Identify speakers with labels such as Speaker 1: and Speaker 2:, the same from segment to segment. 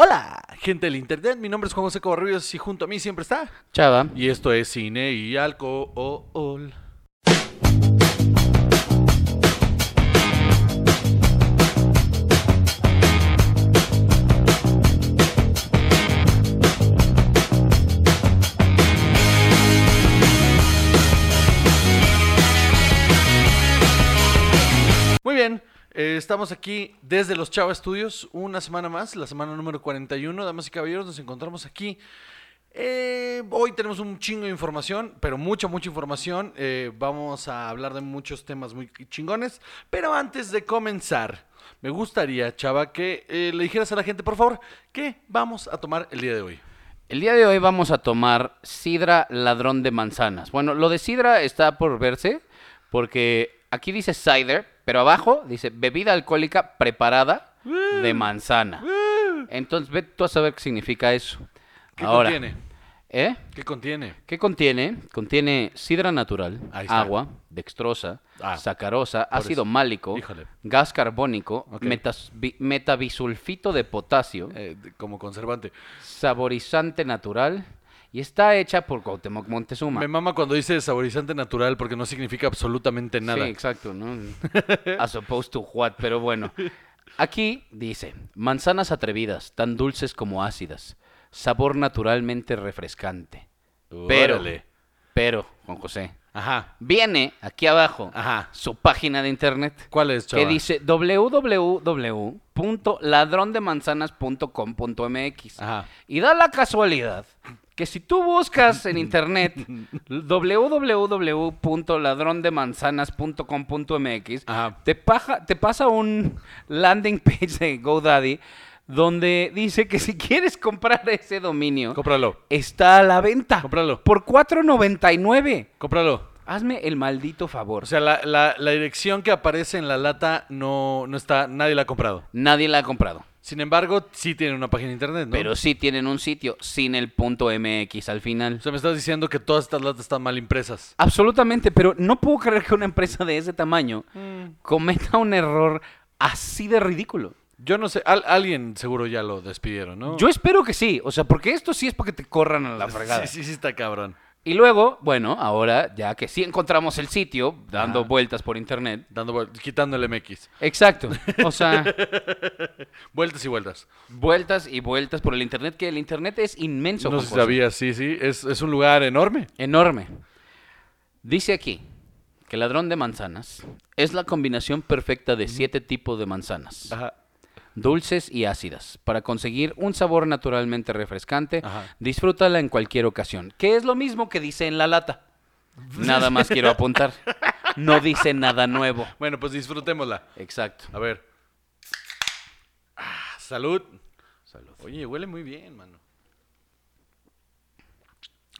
Speaker 1: Hola, gente del internet, mi nombre es Juan José Covarrubias y junto a mí siempre está.
Speaker 2: Chava.
Speaker 1: Y esto es Cine y Alcohol. Eh, estamos aquí desde los Chava Studios una semana más, la semana número 41. Damas y caballeros, nos encontramos aquí. Eh, hoy tenemos un chingo de información, pero mucha, mucha información. Eh, vamos a hablar de muchos temas muy chingones. Pero antes de comenzar, me gustaría, Chava, que le dijeras a la gente, por favor, ¿qué vamos a tomar el día de hoy?
Speaker 2: El día de hoy vamos a tomar sidra ladrón de manzanas. Bueno, lo de sidra está por verse porque aquí dice cider, pero abajo dice bebida alcohólica preparada de manzana. Entonces, ve tú a saber qué significa eso.
Speaker 1: ¿Qué
Speaker 2: Ahora,
Speaker 1: contiene?
Speaker 2: ¿Eh?
Speaker 1: ¿Qué contiene?
Speaker 2: ¿Qué contiene? Contiene sidra natural, agua, dextrosa,
Speaker 1: Ah,
Speaker 2: sacarosa, ácido
Speaker 1: eso.
Speaker 2: málico,
Speaker 1: Híjole.
Speaker 2: gas carbónico,
Speaker 1: Ok.
Speaker 2: metas- bi- metabisulfito de potasio,
Speaker 1: Eh, como conservante.
Speaker 2: saborizante natural y está hecha por Cuauhtémoc Montezuma.
Speaker 1: Me mama cuando dice saborizante natural porque no significa absolutamente nada.
Speaker 2: Sí, exacto, ¿no? As opposed to what, pero bueno. Aquí dice, manzanas atrevidas, tan dulces como ácidas, sabor naturalmente refrescante. Pero, pero, Juan José,
Speaker 1: Ajá,
Speaker 2: viene aquí abajo
Speaker 1: ajá.
Speaker 2: su página de internet
Speaker 1: ¿Cuál es, Chava?
Speaker 2: que dice www.ladrondemanzanas.com.mx y da la casualidad que si tú buscas en internet www.ladrondemanzanas.com.mx te, paja- te pasa un landing page de GoDaddy donde dice que si quieres comprar ese dominio
Speaker 1: Cómpralo,
Speaker 2: está a la venta
Speaker 1: cómpralo,
Speaker 2: por 4.99.
Speaker 1: cómpralo.
Speaker 2: Hazme el maldito favor.
Speaker 1: O sea, la, la- la dirección que aparece en la lata no, no está, nadie la ha comprado.
Speaker 2: Nadie la ha comprado.
Speaker 1: Sin embargo, sí tiene una página de internet, ¿no?
Speaker 2: Pero sí tienen un sitio sin el punto MX al final.
Speaker 1: O sea, me estás diciendo que todas estas latas están mal impresas.
Speaker 2: Absolutamente, pero no puedo creer que una empresa de ese tamaño cometa un error así de ridículo.
Speaker 1: Yo no sé, al- alguien seguro ya lo despidieron, ¿no?
Speaker 2: Yo espero que sí, o sea, porque esto sí es para que te corran a la fregada.
Speaker 1: Sí, sí, sí está cabrón.
Speaker 2: Y luego, bueno, ahora ya que sí encontramos el sitio, dando
Speaker 1: Ajá.
Speaker 2: vueltas por internet.
Speaker 1: Dando vuel- quitando el MX.
Speaker 2: Exacto, o sea,
Speaker 1: Vueltas y vueltas.
Speaker 2: vueltas y vueltas por el internet, que el internet es inmenso.
Speaker 1: no sé si sabías, sí, sí. Es, es un lugar enorme.
Speaker 2: Enorme. Dice aquí que ladrón de manzanas es la combinación perfecta de siete tipos de manzanas,
Speaker 1: Ajá.
Speaker 2: Dulces y ácidas, para conseguir un sabor naturalmente refrescante.
Speaker 1: Ajá.
Speaker 2: Disfrútala en cualquier ocasión, que es lo mismo que dice en la lata. Nada más quiero apuntar. No dice nada nuevo.
Speaker 1: Bueno, pues disfrutémosla.
Speaker 2: Exacto.
Speaker 1: A ver. Ah, salud. Salud. Oye, huele muy bien, mano.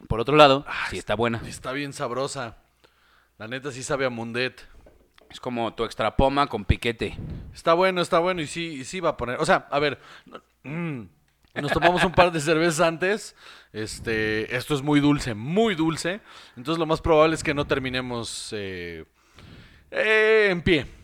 Speaker 2: Por otro lado,
Speaker 1: Ah,
Speaker 2: sí está buena.
Speaker 1: Está bien sabrosa. La neta sí sabe a mundet.
Speaker 2: Es como tu extra poma con piquete.
Speaker 1: Está bueno, está bueno y sí, sí va a poner. O sea, a ver, mm, nos tomamos un par de cervezas antes. Este, esto es muy dulce, muy dulce. Entonces lo más probable es que no terminemos eh, eh, en pie.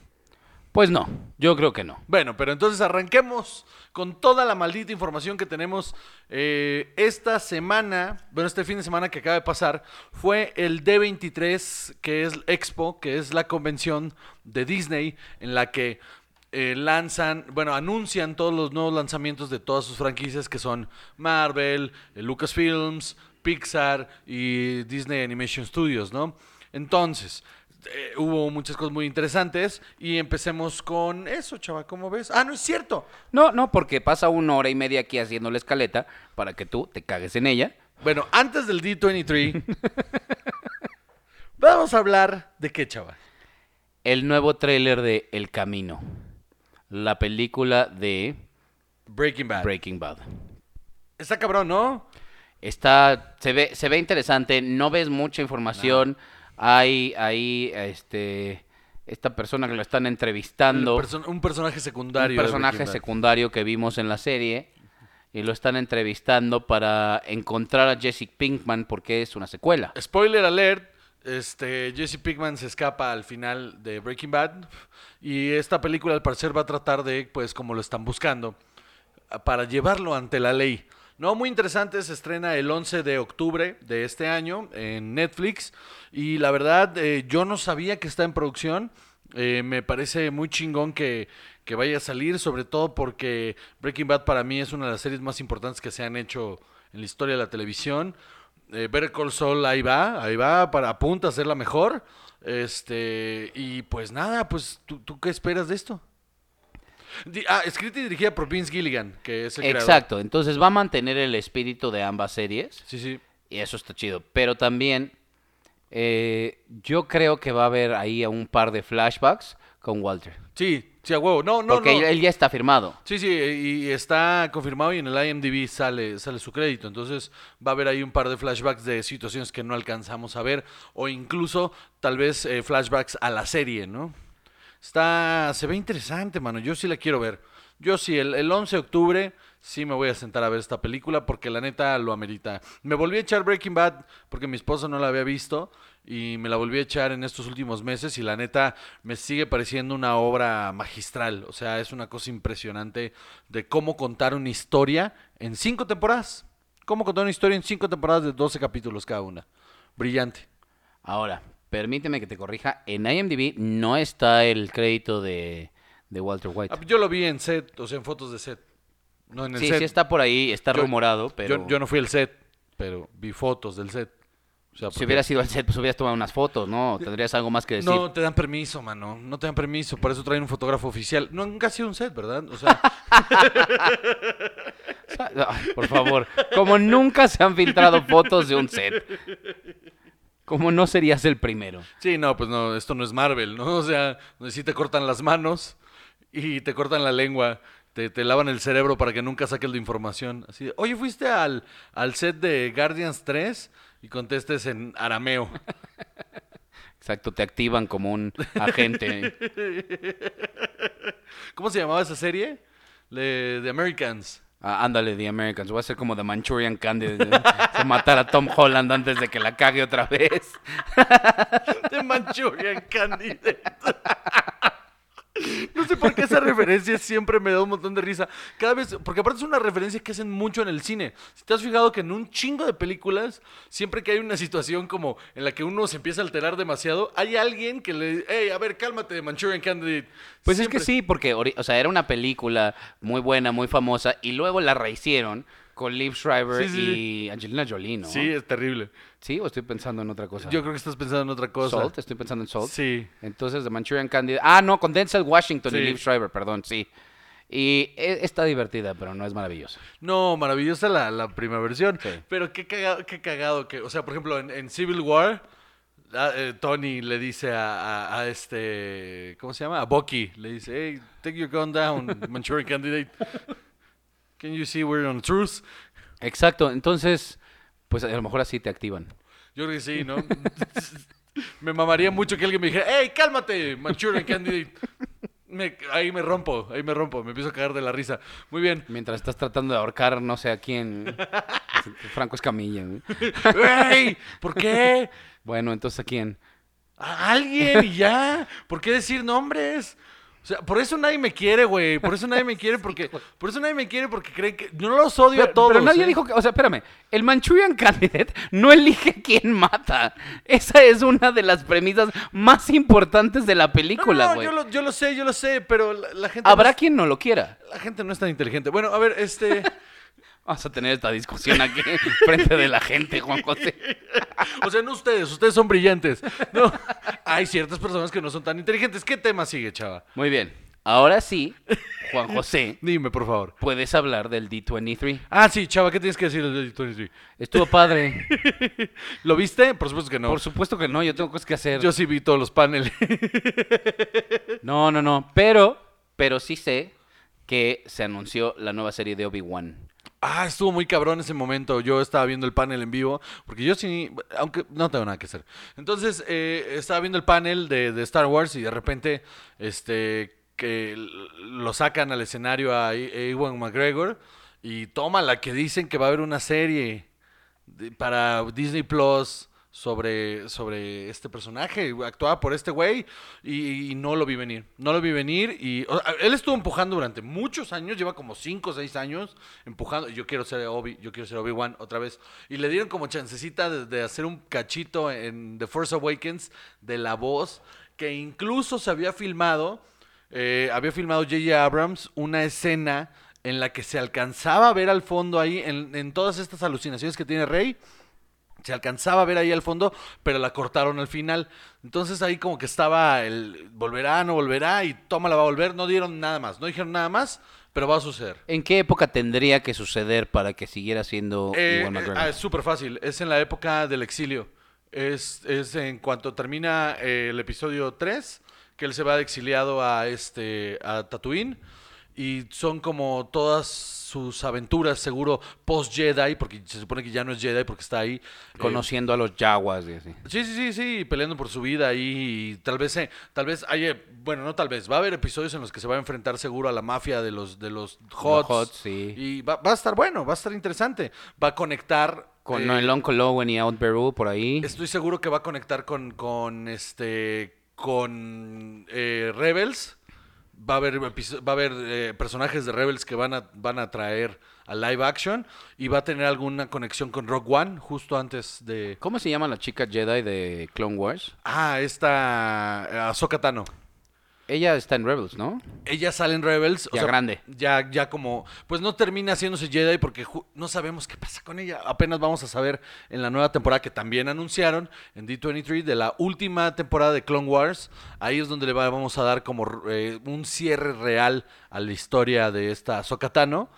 Speaker 2: Pues no, yo creo que no.
Speaker 1: Bueno, pero entonces arranquemos con toda la maldita información que tenemos eh, esta semana, bueno, este fin de semana que acaba de pasar, fue el D23, que es Expo, que es la convención de Disney en la que eh, lanzan, bueno, anuncian todos los nuevos lanzamientos de todas sus franquicias que son Marvel, eh, Lucasfilms, Pixar y Disney Animation Studios, ¿no? Entonces, eh, hubo muchas cosas muy interesantes y empecemos con eso, chava, ¿cómo ves? Ah, no es cierto.
Speaker 2: No, no, porque pasa una hora y media aquí haciendo la escaleta para que tú te cagues en ella.
Speaker 1: Bueno, antes del D23, vamos a hablar de qué, chava.
Speaker 2: El nuevo tráiler de El Camino, la película de
Speaker 1: Breaking Bad.
Speaker 2: Breaking Bad.
Speaker 1: Está cabrón, ¿no?
Speaker 2: Está, se ve, se ve interesante, no ves mucha información. Hay ahí, este, esta persona que lo están entrevistando,
Speaker 1: perso- un personaje secundario.
Speaker 2: un personaje secundario que vimos en la serie, y lo están entrevistando para encontrar a Jesse Pinkman porque es una secuela.
Speaker 1: Spoiler alert. Este, Jesse Pinkman se escapa al final de Breaking Bad y esta película al parecer va a tratar de, pues, como lo están buscando, para llevarlo ante la ley. No, muy interesante, se estrena el 11 de octubre de este año en Netflix y la verdad eh, yo no sabía que está en producción. Eh, me parece muy chingón que, que vaya a salir, sobre todo porque Breaking Bad para mí es una de las series más importantes que se han hecho en la historia de la televisión. Eh, Better Call Saul ahí va, ahí va, para apunta a ser la mejor. Este, y pues nada, pues ¿tú, tú qué esperas de esto? Ah, escrita y dirigida por Vince Gilligan, que es el creador.
Speaker 2: Exacto, entonces va a mantener el espíritu de ambas series
Speaker 1: Sí, sí.
Speaker 2: y eso está chido. Pero también eh, yo creo que va a haber ahí un par de flashbacks con Walter.
Speaker 1: Sí, sí, a huevo. No, no,
Speaker 2: porque
Speaker 1: no.
Speaker 2: Él ya está firmado.
Speaker 1: Sí, sí, y está confirmado y en el IMDb sale, sale su crédito. Entonces va a haber ahí un par de flashbacks de situaciones que no alcanzamos a ver. O incluso tal vez eh, flashbacks a la serie, ¿no? Está, se ve interesante, mano. Yo sí la quiero ver. Yo sí, el, el 11 de octubre sí me voy a sentar a ver esta película porque la neta lo amerita. Me volví a echar Breaking Bad porque mi esposa no la había visto y me la volví a echar en estos últimos meses y la neta me sigue pareciendo una obra magistral. O sea, es una cosa impresionante de cómo contar una historia en cinco temporadas. Cómo contar una historia en cinco temporadas de 12 capítulos cada una. Brillante.
Speaker 2: Ahora, permíteme que te corrija. En IMDb no está el crédito de, de Walter White.
Speaker 1: Ah, Yo lo vi en set, o sea, en fotos de set. No en el
Speaker 2: Sí,
Speaker 1: set.
Speaker 2: sí está por ahí, está
Speaker 1: Yo-
Speaker 2: rumorado, pero
Speaker 1: Yo, yo no fui al set, pero vi fotos del set. O sea,
Speaker 2: si
Speaker 1: porque-
Speaker 2: hubiera sido al set, pues hubieras tomado unas fotos, ¿no? Tendrías algo más que decir.
Speaker 1: No te dan permiso, mano. No te dan permiso. Por eso traen un fotógrafo oficial. No, nunca ha sido un set, ¿verdad? O sea,
Speaker 2: por favor, como nunca se han filtrado fotos de un set. Como no serías el primero.
Speaker 1: sí, no, pues no, esto no es Marvel, ¿no? O sea, sí te cortan las manos y te cortan la lengua. Te, te lavan el cerebro para que nunca saques la información. Así de, oye, fuiste al, al set de Guardians 3 y contestes en arameo.
Speaker 2: Exacto, te activan como un agente.
Speaker 1: ¿Cómo se llamaba esa serie? De Americans.
Speaker 2: Ah, ándale, The Americans. Voy a ser como The Manchurian Candidate. De matar a Tom Holland antes de que la cague otra vez.
Speaker 1: de Manchurian Candidate. No sé por qué esa referencia siempre me da un montón de risa. Cada vez, porque aparte es una referencia que hacen mucho en el cine. Si te has fijado que en un chingo de películas, siempre que hay una situación como en la que uno se empieza a alterar demasiado, hay alguien que le, hey, a ver, cálmate, Manchurian Candidate.
Speaker 2: Pues
Speaker 1: Siempre-
Speaker 2: es que sí, porque o sea, era una película muy buena, muy famosa, y luego la rehicieron con Liv Schreiber
Speaker 1: Sí, sí,
Speaker 2: y Angelina Jolie, ¿no?
Speaker 1: Sí, es terrible.
Speaker 2: ¿Sí? ¿O estoy pensando en otra cosa?
Speaker 1: Yo creo que estás pensando en otra cosa.
Speaker 2: Salt, estoy pensando en Salt.
Speaker 1: Sí.
Speaker 2: Entonces, The Manchurian Candidate. Ah, no, con Denzel Washington
Speaker 1: Sí.
Speaker 2: y Liv Schreiber, perdón, sí. Y e- está divertida, pero no es maravillosa.
Speaker 1: No, maravillosa la, la primera versión. Pero qué cagado, qué cagado que, o sea, por ejemplo, en, en Civil War, ah, eh, Tony le dice a, a- a este, ¿cómo se llama? A Bucky, le dice, hey, take your gun down, Manchurian Candidate. Can you see we're on truce?
Speaker 2: Exacto, entonces, pues a lo mejor así te activan.
Speaker 1: Yo creo que sí, ¿no? me mamaría mucho que alguien me dijera, hey, cálmate, Manchurian Candidate. Me- ahí me rompo, ahí me rompo, me empiezo a cagar de la risa. Muy bien.
Speaker 2: Mientras estás tratando de ahorcar, no sé a quién. Franco Escamilla.
Speaker 1: ¡Ey! ¿Por qué?
Speaker 2: Bueno, entonces a quién.
Speaker 1: A alguien y ya. ¿Por qué decir nombres? O sea, por eso nadie me quiere, güey. Por eso nadie me quiere porque. Por eso nadie me quiere porque creen que. Yo no los odio a todos.
Speaker 2: pero nadie
Speaker 1: ¿eh?
Speaker 2: dijo que, o sea, espérame, el Manchurian Candidate no elige quién mata. Esa es una de las premisas más importantes de la
Speaker 1: No,
Speaker 2: película,
Speaker 1: no,
Speaker 2: güey.
Speaker 1: yo, lo, yo lo sé, yo lo sé, pero la, la gente.
Speaker 2: Habrá
Speaker 1: no es,
Speaker 2: quien no lo quiera.
Speaker 1: la gente no es tan inteligente. Bueno, a ver, este.
Speaker 2: Vamos a tener esta discusión aquí frente de la gente, Juan José.
Speaker 1: o sea, no ustedes, ustedes son brillantes. No. Hay ciertas personas que no son tan inteligentes. ¿Qué tema sigue, chava?
Speaker 2: Muy bien. Ahora sí, Juan José,
Speaker 1: Dime, por favor.
Speaker 2: puedes hablar del D23.
Speaker 1: Ah, sí, chava, ¿qué tienes que decir del 23?
Speaker 2: Estuvo padre.
Speaker 1: ¿Lo viste? Por supuesto que no.
Speaker 2: Por supuesto que no, yo tengo cosas que hacer.
Speaker 1: Yo sí vi todos los paneles.
Speaker 2: No, no, no. Pero, pero sí sé que se anunció la nueva serie de Obi-Wan.
Speaker 1: Ah, estuvo muy cabrón ese momento. Yo estaba viendo el panel en vivo, porque yo sí, aunque no tengo nada que hacer. Entonces, eh, estaba viendo el panel de, Star Wars y de repente, este, que lo sacan al escenario a Ewan McGregor y toma la que dicen que va a haber una serie para Disney Plus sobre, sobre este personaje, actuaba por este güey y, no lo vi venir, no lo vi venir y él estuvo empujando durante muchos años, lleva como 5 o 6 años empujando, yo quiero ser Obi, yo quiero ser Obi-Wan otra vez y le dieron como chancecita de, de hacer un cachito en The Force Awakens de la voz que incluso se había filmado, eh, había filmado J.J. Abrams una escena en la que se alcanzaba a ver al fondo ahí, en, en todas estas alucinaciones que tiene Rey, se alcanzaba a ver ahí al fondo, pero la cortaron al final. Entonces ahí como que estaba el volverá, no volverá y toma la va a volver. No dieron nada más, no dijeron nada más, pero va a suceder.
Speaker 2: ¿En qué época tendría que suceder para que siguiera siendo
Speaker 1: Eh,
Speaker 2: McGregor?
Speaker 1: ah, es súper fácil, es en la época del exilio. Es, es en cuanto termina eh, el episodio 3, que él se va de exiliado a, este, a Tatooine. Y son como todas sus aventuras, seguro, post-Jedi, porque se supone que ya no es Jedi porque está ahí. eh,
Speaker 2: Conociendo a los Jaguars y así.
Speaker 1: Sí, sí, sí, sí, peleando por su vida ahí. Y tal vez, eh, tal vez haya, bueno, no tal vez, va a haber episodios en los que se va a enfrentar seguro a la mafia de los, de los Hots.
Speaker 2: Hots, sí.
Speaker 1: Y va, va a estar bueno, va a estar interesante. Va a conectar
Speaker 2: Con
Speaker 1: eh,
Speaker 2: el Uncle Owen y Out Beru por ahí.
Speaker 1: Estoy seguro que va a conectar con, con este, con eh, Rebels. Va a haber, va a haber eh, personajes de Rebels que van a, van a traer a live action y va a tener alguna conexión con Rock One justo antes de...
Speaker 2: ¿Cómo se llama la chica Jedi de Clone Wars?
Speaker 1: Ah, esta Ahsoka Tano.
Speaker 2: Ella está en Rebels, ¿no?
Speaker 1: Ella sale en Rebels.
Speaker 2: Ya grande.
Speaker 1: Ya, ya como. Pues no termina haciéndose Jedi porque no sabemos qué pasa con ella. Apenas vamos a saber en la nueva temporada que también anunciaron en D23 de la última temporada de Clone Wars. Ahí es donde le va- vamos a dar como eh, un cierre real a la historia de esta Sokatano.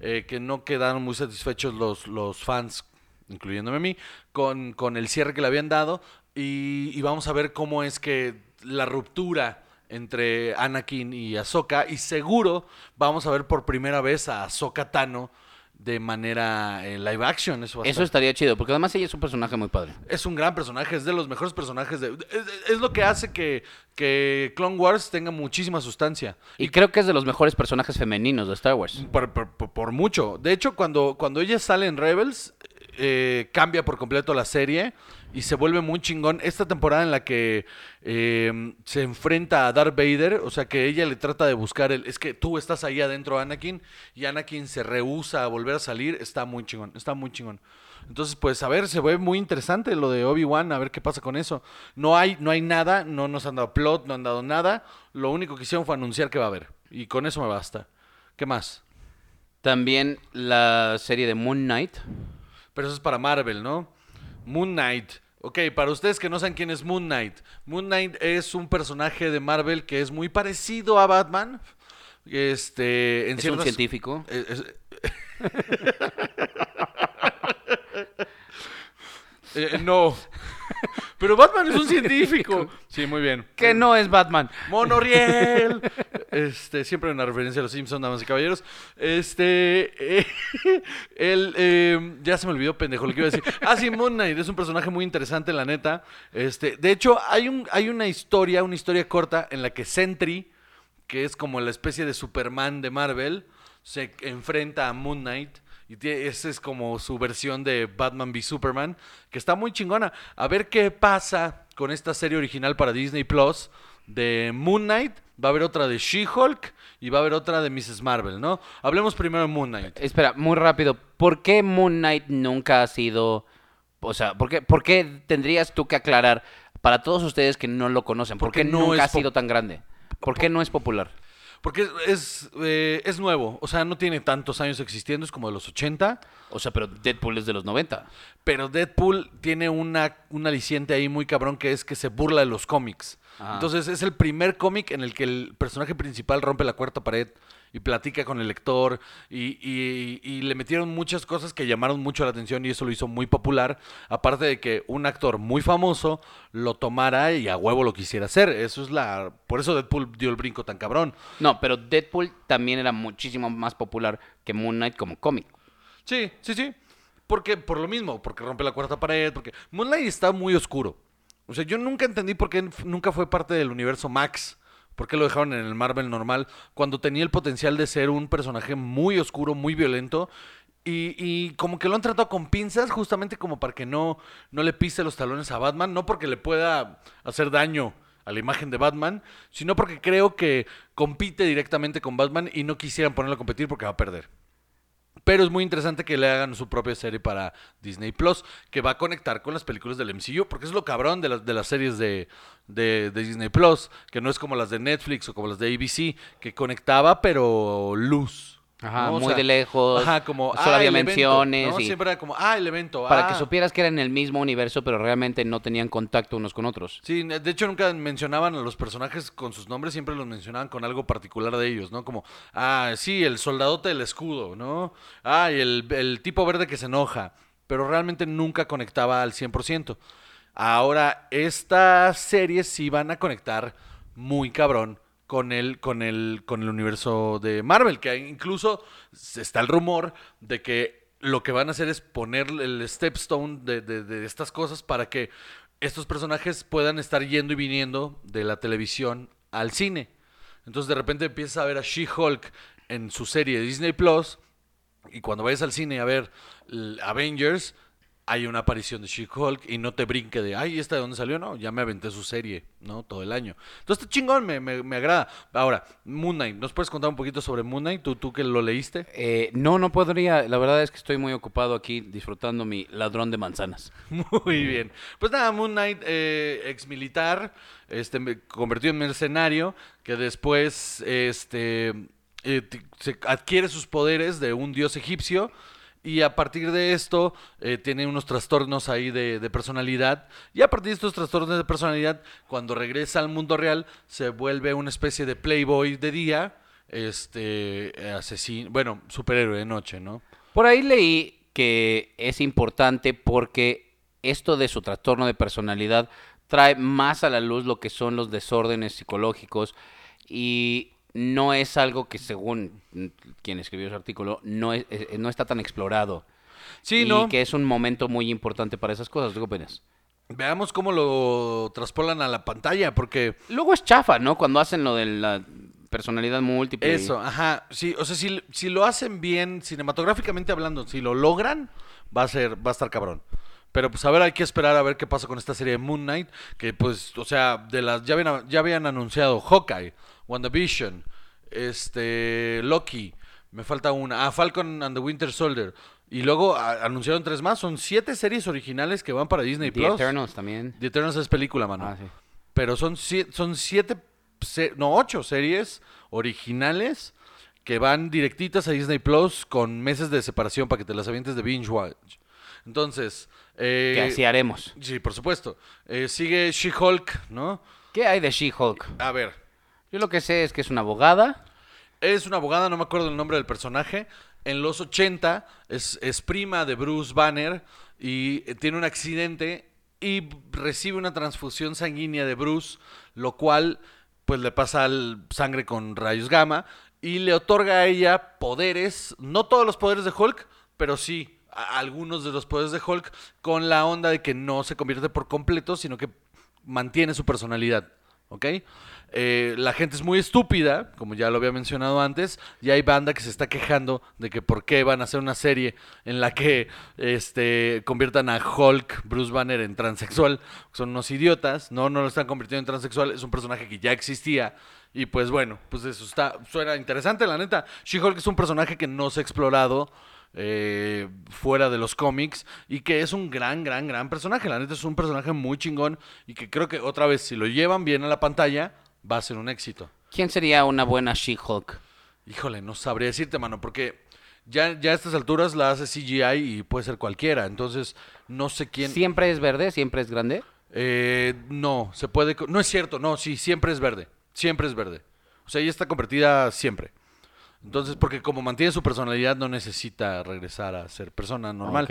Speaker 1: que no quedaron muy satisfechos los, los fans, incluyéndome a mí, con, con el cierre que le habían dado. Y, y vamos a ver cómo es que la ruptura entre Anakin y Ahsoka y seguro vamos a ver por primera vez a Ahsoka Tano de manera eh, live action. Eso,
Speaker 2: Eso
Speaker 1: estar-
Speaker 2: estaría chido, porque además ella es un personaje muy padre.
Speaker 1: es un gran personaje, es de los mejores personajes. De, es, es lo que hace que, que Clone Wars tenga muchísima sustancia.
Speaker 2: Y creo que es de los mejores personajes femeninos de Star Wars.
Speaker 1: Por, por- por- por mucho. De hecho, cuando, cuando ella sale en Rebels, eh, cambia por completo la serie y se vuelve muy chingón. Esta temporada en la que eh, se enfrenta a Darth Vader, o sea que ella le trata de buscar el... Es que tú estás ahí adentro, Anakin, y Anakin se rehúsa a volver a salir, está muy chingón, está muy chingón. Entonces, pues a ver, se ve muy interesante lo de Obi-Wan, a ver qué pasa con eso. No hay, no hay nada, no nos han dado plot, no han dado nada. Lo único que hicieron fue anunciar que va a haber. Y con eso me basta. ¿Qué más?
Speaker 2: También la serie de Moon Knight.
Speaker 1: Pero eso es para Marvel, ¿no? Moon Knight. Ok, para ustedes que no saben quién es Moon Knight. Moon Knight es un personaje de Marvel que es muy parecido a Batman. Este, en
Speaker 2: Es un científico.
Speaker 1: Eh, es- Eh, no. Pero Batman es un científico. Sí, muy bien.
Speaker 2: Que no es Batman.
Speaker 1: Monoriel. Este, siempre una referencia a los Simpsons, damas y caballeros. Este, eh, el, eh, ya se me olvidó, pendejo, lo que iba a decir. Ah, sí, Moon Knight es un personaje muy interesante, la neta. Este, de hecho, hay un, hay una historia, una historia corta en la que Sentry, que es como la especie de Superman de Marvel, se enfrenta a Moon Knight. Y esa es como su versión de Batman v Superman, que está muy chingona. A ver qué pasa con esta serie original para Disney Plus de Moon Knight. Va a haber otra de She-Hulk y va a haber otra de Mrs. Marvel, ¿no? Hablemos primero de Moon Knight.
Speaker 2: Espera, muy rápido. ¿Por qué Moon Knight nunca ha sido... O sea, ¿por qué, por qué tendrías tú que aclarar para todos ustedes que no lo conocen? ¿Por
Speaker 1: Porque
Speaker 2: qué
Speaker 1: no
Speaker 2: nunca ha sido tan grande? ¿Por qué no es popular?
Speaker 1: Porque es, eh, es nuevo, o sea, no tiene tantos años existiendo, es como de los 80.
Speaker 2: O sea, pero Deadpool es de los 90.
Speaker 1: Pero Deadpool tiene una, un aliciente ahí muy cabrón que es que se burla de los cómics. Entonces es el primer cómic en el que el personaje principal rompe la cuarta pared y platica con el lector y, y- y le metieron muchas cosas que llamaron mucho la atención y eso lo hizo muy popular. Aparte de que un actor muy famoso lo tomara y a huevo lo quisiera hacer. Eso es la... Por eso Deadpool dio el brinco tan cabrón.
Speaker 2: No, pero Deadpool también era muchísimo más popular que Moon Knight como cómic.
Speaker 1: Sí, sí, sí. Porque, por lo mismo, porque rompe la cuarta pared, porque Moonlight está muy oscuro. O sea, yo nunca entendí por qué nunca fue parte del universo Max. ¿Por qué lo dejaron en el Marvel normal? Cuando tenía el potencial de ser un personaje muy oscuro, muy violento. Y, como que lo han tratado con pinzas, justamente como para que no, no le pise los talones a Batman, no porque le pueda hacer daño a la imagen de Batman, sino porque creo que compite directamente con Batman y no quisieran ponerlo a competir porque va a perder. Pero es muy interesante que le hagan su propia serie para Disney Plus, que va a conectar con las películas del MCU, porque es lo cabrón de las, de las series de, de- de Disney Plus, que no es como las de Netflix o como las de ABC, que conectaba, pero luz.
Speaker 2: Ajá, muy
Speaker 1: sea,
Speaker 2: de lejos.
Speaker 1: Ajá, como.
Speaker 2: Solo
Speaker 1: ah,
Speaker 2: había
Speaker 1: el evento,
Speaker 2: menciones.
Speaker 1: ¿no?
Speaker 2: y
Speaker 1: Siempre era como, ah, el evento.
Speaker 2: para
Speaker 1: ah.
Speaker 2: que supieras que eran en el mismo universo, pero realmente no tenían contacto unos con otros.
Speaker 1: Sí, de hecho nunca mencionaban a los personajes con sus nombres, siempre los mencionaban con algo particular de ellos, ¿no? Como, ah, sí, el soldadote del escudo, ¿no? Ah, y el, el tipo verde que se enoja, pero realmente nunca conectaba al 100%. Ahora, estas series sí van a conectar muy cabrón con el, con el, con el universo de Marvel, que incluso está el rumor de que lo que van a hacer es poner el stepstone de, de- de estas cosas para que estos personajes puedan estar yendo y viniendo de la televisión al cine. Entonces de repente empiezas a ver a She-Hulk en su serie Disney Plus y cuando vayas al cine a ver Avengers, hay una aparición de She-Hulk y no te brinque de, ay, ¿esta de dónde salió? No, ya me aventé su serie, ¿no? Todo el año. Entonces, chingón, me, me, me agrada. Ahora, Moon Knight, ¿nos puedes contar un poquito sobre Moon Knight? ¿Tú, tú que lo leíste?
Speaker 2: Eh, no, no podría. La verdad es que estoy muy ocupado aquí disfrutando mi ladrón de manzanas.
Speaker 1: Muy bien. Pues nada, Moon Knight, eh, ex militar, este, me- convertido en mercenario, que después este, eh, se adquiere sus poderes de un dios egipcio. Y a partir de esto eh, tiene unos trastornos ahí de, personalidad. Y a partir de estos trastornos de personalidad, cuando regresa al mundo real, se vuelve una especie de playboy de día, este asesino, bueno, superhéroe de noche, ¿no?
Speaker 2: Por ahí leí que es importante porque esto de su trastorno de personalidad trae más a la luz lo que son los desórdenes psicológicos y no es algo que según mm, quien escribió ese artículo no, es- eh, no está tan explorado.
Speaker 1: Sí,
Speaker 2: y
Speaker 1: ¿no?
Speaker 2: que es un momento muy importante para esas cosas. ¿Tú qué opinas?
Speaker 1: Veamos cómo lo traspolan a la pantalla, porque
Speaker 2: Luego es chafa, ¿no? Cuando hacen lo de la personalidad múltiple.
Speaker 1: Eso, ajá. Sí, o sea, si, si lo hacen bien, cinematográficamente hablando, si lo logran, va a ser, va a estar cabrón. Pero pues a ver, hay que esperar a ver qué pasa con esta serie de Moon Knight, que pues, o sea, de las ya habían, ya habían anunciado Hawkeye, WandaVision, este Loki, me falta una, ah, Falcon and the Winter Soldier. Y luego a- anunciaron tres más, son siete series originales que van para Disney
Speaker 2: The
Speaker 1: Plus.
Speaker 2: Eternals también.
Speaker 1: The Eternals es película, mano.
Speaker 2: Ah, sí.
Speaker 1: Pero son, sie- son siete, no, ocho series originales que van directitas a Disney Plus con meses de separación para que te las avientes de binge watch. Entonces, eh,
Speaker 2: Que así haremos.
Speaker 1: sí, por supuesto. Eh, sigue She-Hulk, ¿no?
Speaker 2: ¿Qué hay de She-Hulk?
Speaker 1: A ver,
Speaker 2: Yo lo que sé es que es una abogada.
Speaker 1: es una abogada, no me acuerdo el nombre del personaje. En los 80 es, prima de Bruce Banner y eh, tiene un accidente y recibe una transfusión sanguínea de Bruce, lo cual pues le pasa al sangre con rayos gamma y le otorga a ella poderes, no todos los poderes de Hulk, pero sí algunos de los poderes de Hulk con la onda de que no se convierte por completo, sino que mantiene su personalidad, ¿ok? Eh, la gente es muy estúpida, como ya lo había mencionado antes, y hay banda que se está quejando de que por qué van a hacer una serie en la que este, conviertan a Hulk, Bruce Banner, en transexual. Son unos idiotas, no, no lo están convirtiendo en transexual, es un personaje que ya existía. Y pues bueno, pues eso está, suena interesante, la neta. She-Hulk es un personaje que no se ha explorado eh, fuera de los cómics y que es un gran, gran, gran personaje. La neta es un personaje muy chingón y que creo que otra vez, si lo llevan bien a la pantalla, va a ser un éxito.
Speaker 2: ¿Quién sería una buena She-Hulk?
Speaker 1: Híjole, no sabría decirte, mano, porque ya, ya a estas alturas la hace CGI y puede ser cualquiera. Entonces, no sé quién.
Speaker 2: ¿Siempre es verde? ¿Siempre es grande?
Speaker 1: Eh, no, se puede. No es cierto, no, sí, siempre es verde. Siempre es verde. O sea, ella está convertida siempre. Entonces, porque como mantiene su personalidad, no necesita regresar a ser persona normal.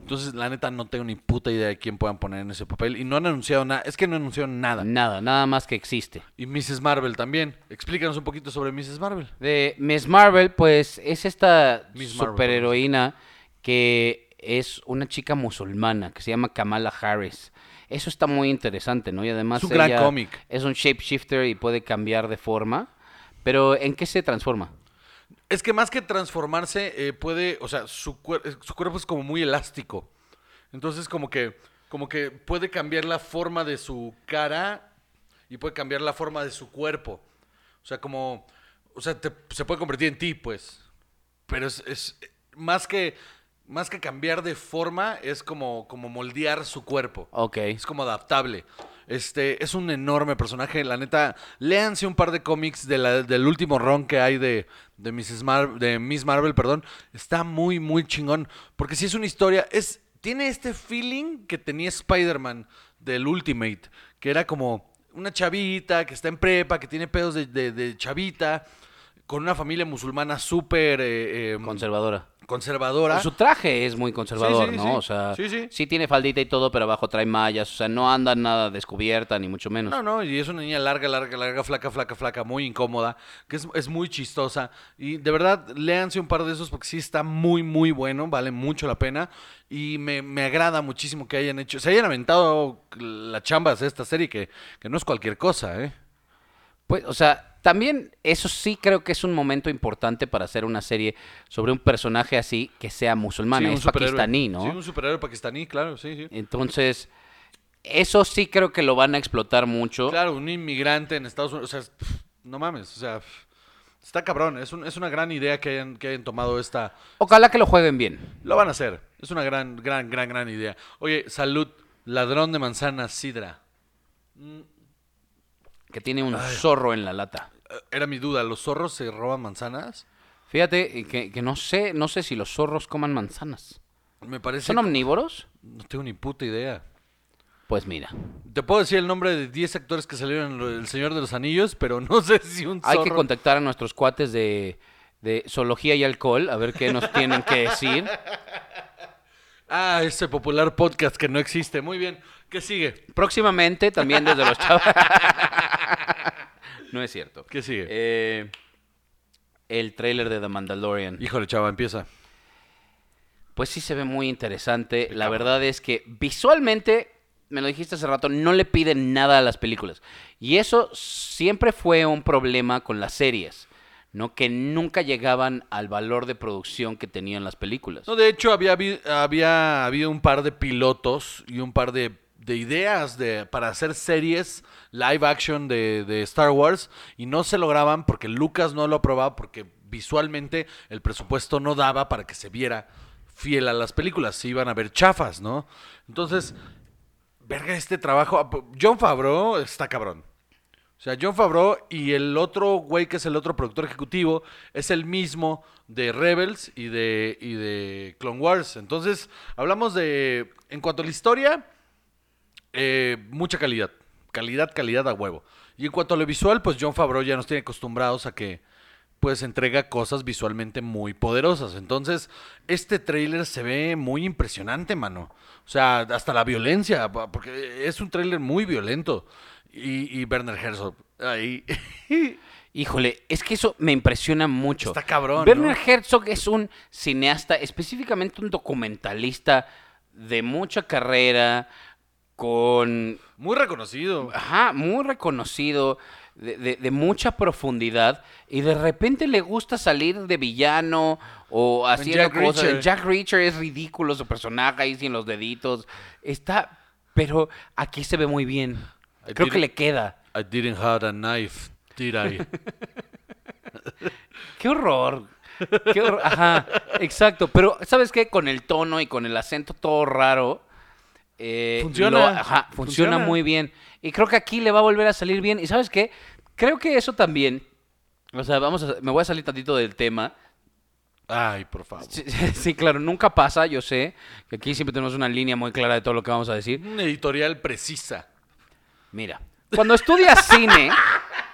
Speaker 1: Entonces, la neta, no tengo ni puta idea de quién puedan poner en ese papel. Y no han anunciado nada. Es que no anunciaron nada.
Speaker 2: Nada, nada más que existe.
Speaker 1: Y Mrs. Marvel también. Explícanos un poquito sobre Mrs. Marvel.
Speaker 2: De Miss Marvel, pues es esta superheroína que es una chica musulmana que se llama Kamala Harris. Eso está muy interesante, ¿no? Y además
Speaker 1: Es un gran
Speaker 2: ella
Speaker 1: cómic.
Speaker 2: Es un shapeshifter y puede cambiar de forma. Pero ¿en qué se transforma?
Speaker 1: Es que más que transformarse, eh, puede, o sea, su, cuer- eh, su cuerpo es como muy elástico. Entonces, como que, como que puede cambiar la forma de su cara y puede cambiar la forma de su cuerpo. O sea, como, o sea, te- se puede convertir en ti, pues. Pero es, es más que, más que cambiar de forma, es como, como moldear su cuerpo.
Speaker 2: Ok.
Speaker 1: Es como adaptable. Este, es un enorme personaje. La neta, léanse un par de cómics del último run que hay de, de, Miss Marvel, perdón. Está muy, muy chingón. Porque si es una historia, es, tiene este feeling que tenía Spider-Man del Ultimate. Que era como una chavita que está en prepa, que tiene pedos de- de chavita, con una familia musulmana súper eh, eh,
Speaker 2: Conservadora.
Speaker 1: conservadora.
Speaker 2: Su traje es muy conservador,
Speaker 1: Sí, sí,
Speaker 2: ¿no?
Speaker 1: sí.
Speaker 2: O sea,
Speaker 1: Sí, sí.
Speaker 2: tiene faldita y todo, pero abajo trae mallas. O sea, no anda nada descubierta, ni mucho menos.
Speaker 1: No, no, y es una niña larga, larga, larga, flaca, flaca, flaca, muy incómoda, que es, es muy chistosa. Y de verdad, léanse un par de esos porque sí está muy, muy bueno, vale mucho la pena. Y me, me agrada muchísimo que hayan hecho, se hayan aventado la chambas de esta serie, que, que no es cualquier cosa, ¿eh?
Speaker 2: Pues, o sea, también eso sí creo que es un momento importante para hacer una serie sobre un personaje así que sea musulmán.
Speaker 1: Sí,
Speaker 2: es pakistaní, ¿no?
Speaker 1: Sí, un superhéroe pakistaní, claro, sí, sí.
Speaker 2: Entonces, eso sí creo que lo van a explotar mucho.
Speaker 1: Claro, un inmigrante en Estados Unidos, o sea, no mames, o sea, está cabrón, es, un- es una gran idea que hayan, que hayan tomado esta,
Speaker 2: Ojalá que lo jueguen bien.
Speaker 1: Lo van a hacer. Es una gran, gran, gran, gran idea. Oye, salud. Ladrón de manzanas, Sidra.
Speaker 2: Que tiene un zorro en la lata.
Speaker 1: Era mi duda. ¿Los zorros se roban manzanas?
Speaker 2: Fíjate eh, que, que no sé, no sé si los zorros coman manzanas.
Speaker 1: Me parece...
Speaker 2: ¿Son omnívoros?
Speaker 1: No tengo ni puta idea.
Speaker 2: Pues mira,
Speaker 1: Te puedo decir el nombre de 10 actores que salieron en El Señor de los Anillos, pero no sé si un
Speaker 2: hay
Speaker 1: zorro...
Speaker 2: que contactar a nuestros cuates de, de zoología y alcohol a ver qué nos tienen que decir.
Speaker 1: Ah, ese popular podcast que no existe. Muy bien. ¿Qué sigue?
Speaker 2: Próximamente también desde los chavos. no es cierto.
Speaker 1: ¿Qué sigue?
Speaker 2: Eh, el trailer de The Mandalorian.
Speaker 1: Híjole, chava, empieza.
Speaker 2: Pues sí se ve muy interesante. La verdad es que visualmente, me lo dijiste hace rato, no le piden nada a las películas. Y eso siempre fue un problema con las series, ¿no? Que nunca llegaban al valor de producción que tenían las películas.
Speaker 1: No, de hecho, había, había habido un par de pilotos y un par de, de ideas de, para hacer series live action de, de Star Wars y no se lograban porque Lucas no lo aprobaba porque visualmente el presupuesto no daba para que se viera fiel a las películas, se iban a ver chafas, ¿no? Entonces, verga, este trabajo, John Favreau está cabrón. O sea, John Favreau y el otro güey que es el otro productor ejecutivo es el mismo de Rebels y de, y de Clone Wars. Entonces, hablamos de, en cuanto a la historia, eh, mucha calidad. Calidad, calidad a huevo. Y en cuanto a lo visual, pues John Favreau ya nos tiene acostumbrados a que pues entrega cosas visualmente muy poderosas. Entonces, este tráiler se ve muy impresionante, mano. O sea, hasta la violencia, porque es un tráiler muy violento. Y, y Werner Herzog, ahí.
Speaker 2: Híjole, es que eso me impresiona mucho.
Speaker 1: Está cabrón,
Speaker 2: Werner
Speaker 1: ¿no?
Speaker 2: Herzog es un cineasta, específicamente un documentalista de mucha carrera, con
Speaker 1: muy reconocido.
Speaker 2: Ajá, muy reconocido, de, de- de mucha profundidad, y de repente le gusta salir de villano o haciendo
Speaker 1: Jack
Speaker 2: cosas.
Speaker 1: Reacher.
Speaker 2: Jack Reacher es ridículo su personaje ahí sin los deditos. Está, pero aquí se ve muy bien.
Speaker 1: I
Speaker 2: Creo que le queda.
Speaker 1: I didn't have a knife, did I?
Speaker 2: ¡Qué horror! Qué horror. Ajá, exacto. Pero, ¿sabes qué? Con el tono y con el acento todo raro. Eh,
Speaker 1: Funciona.
Speaker 2: lo- ajá, funciona,
Speaker 1: Funciona.
Speaker 2: muy bien. Y creo que aquí le va a volver a salir bien. ¿Y sabes qué? Creo que eso también. O sea, vamos a. Me voy a salir tantito del tema.
Speaker 1: Ay, por favor.
Speaker 2: Sí, sí, claro, nunca pasa, yo sé. Que aquí siempre tenemos una línea muy clara de todo lo que vamos a decir.
Speaker 1: Una editorial precisa.
Speaker 2: Mira, cuando estudias cine,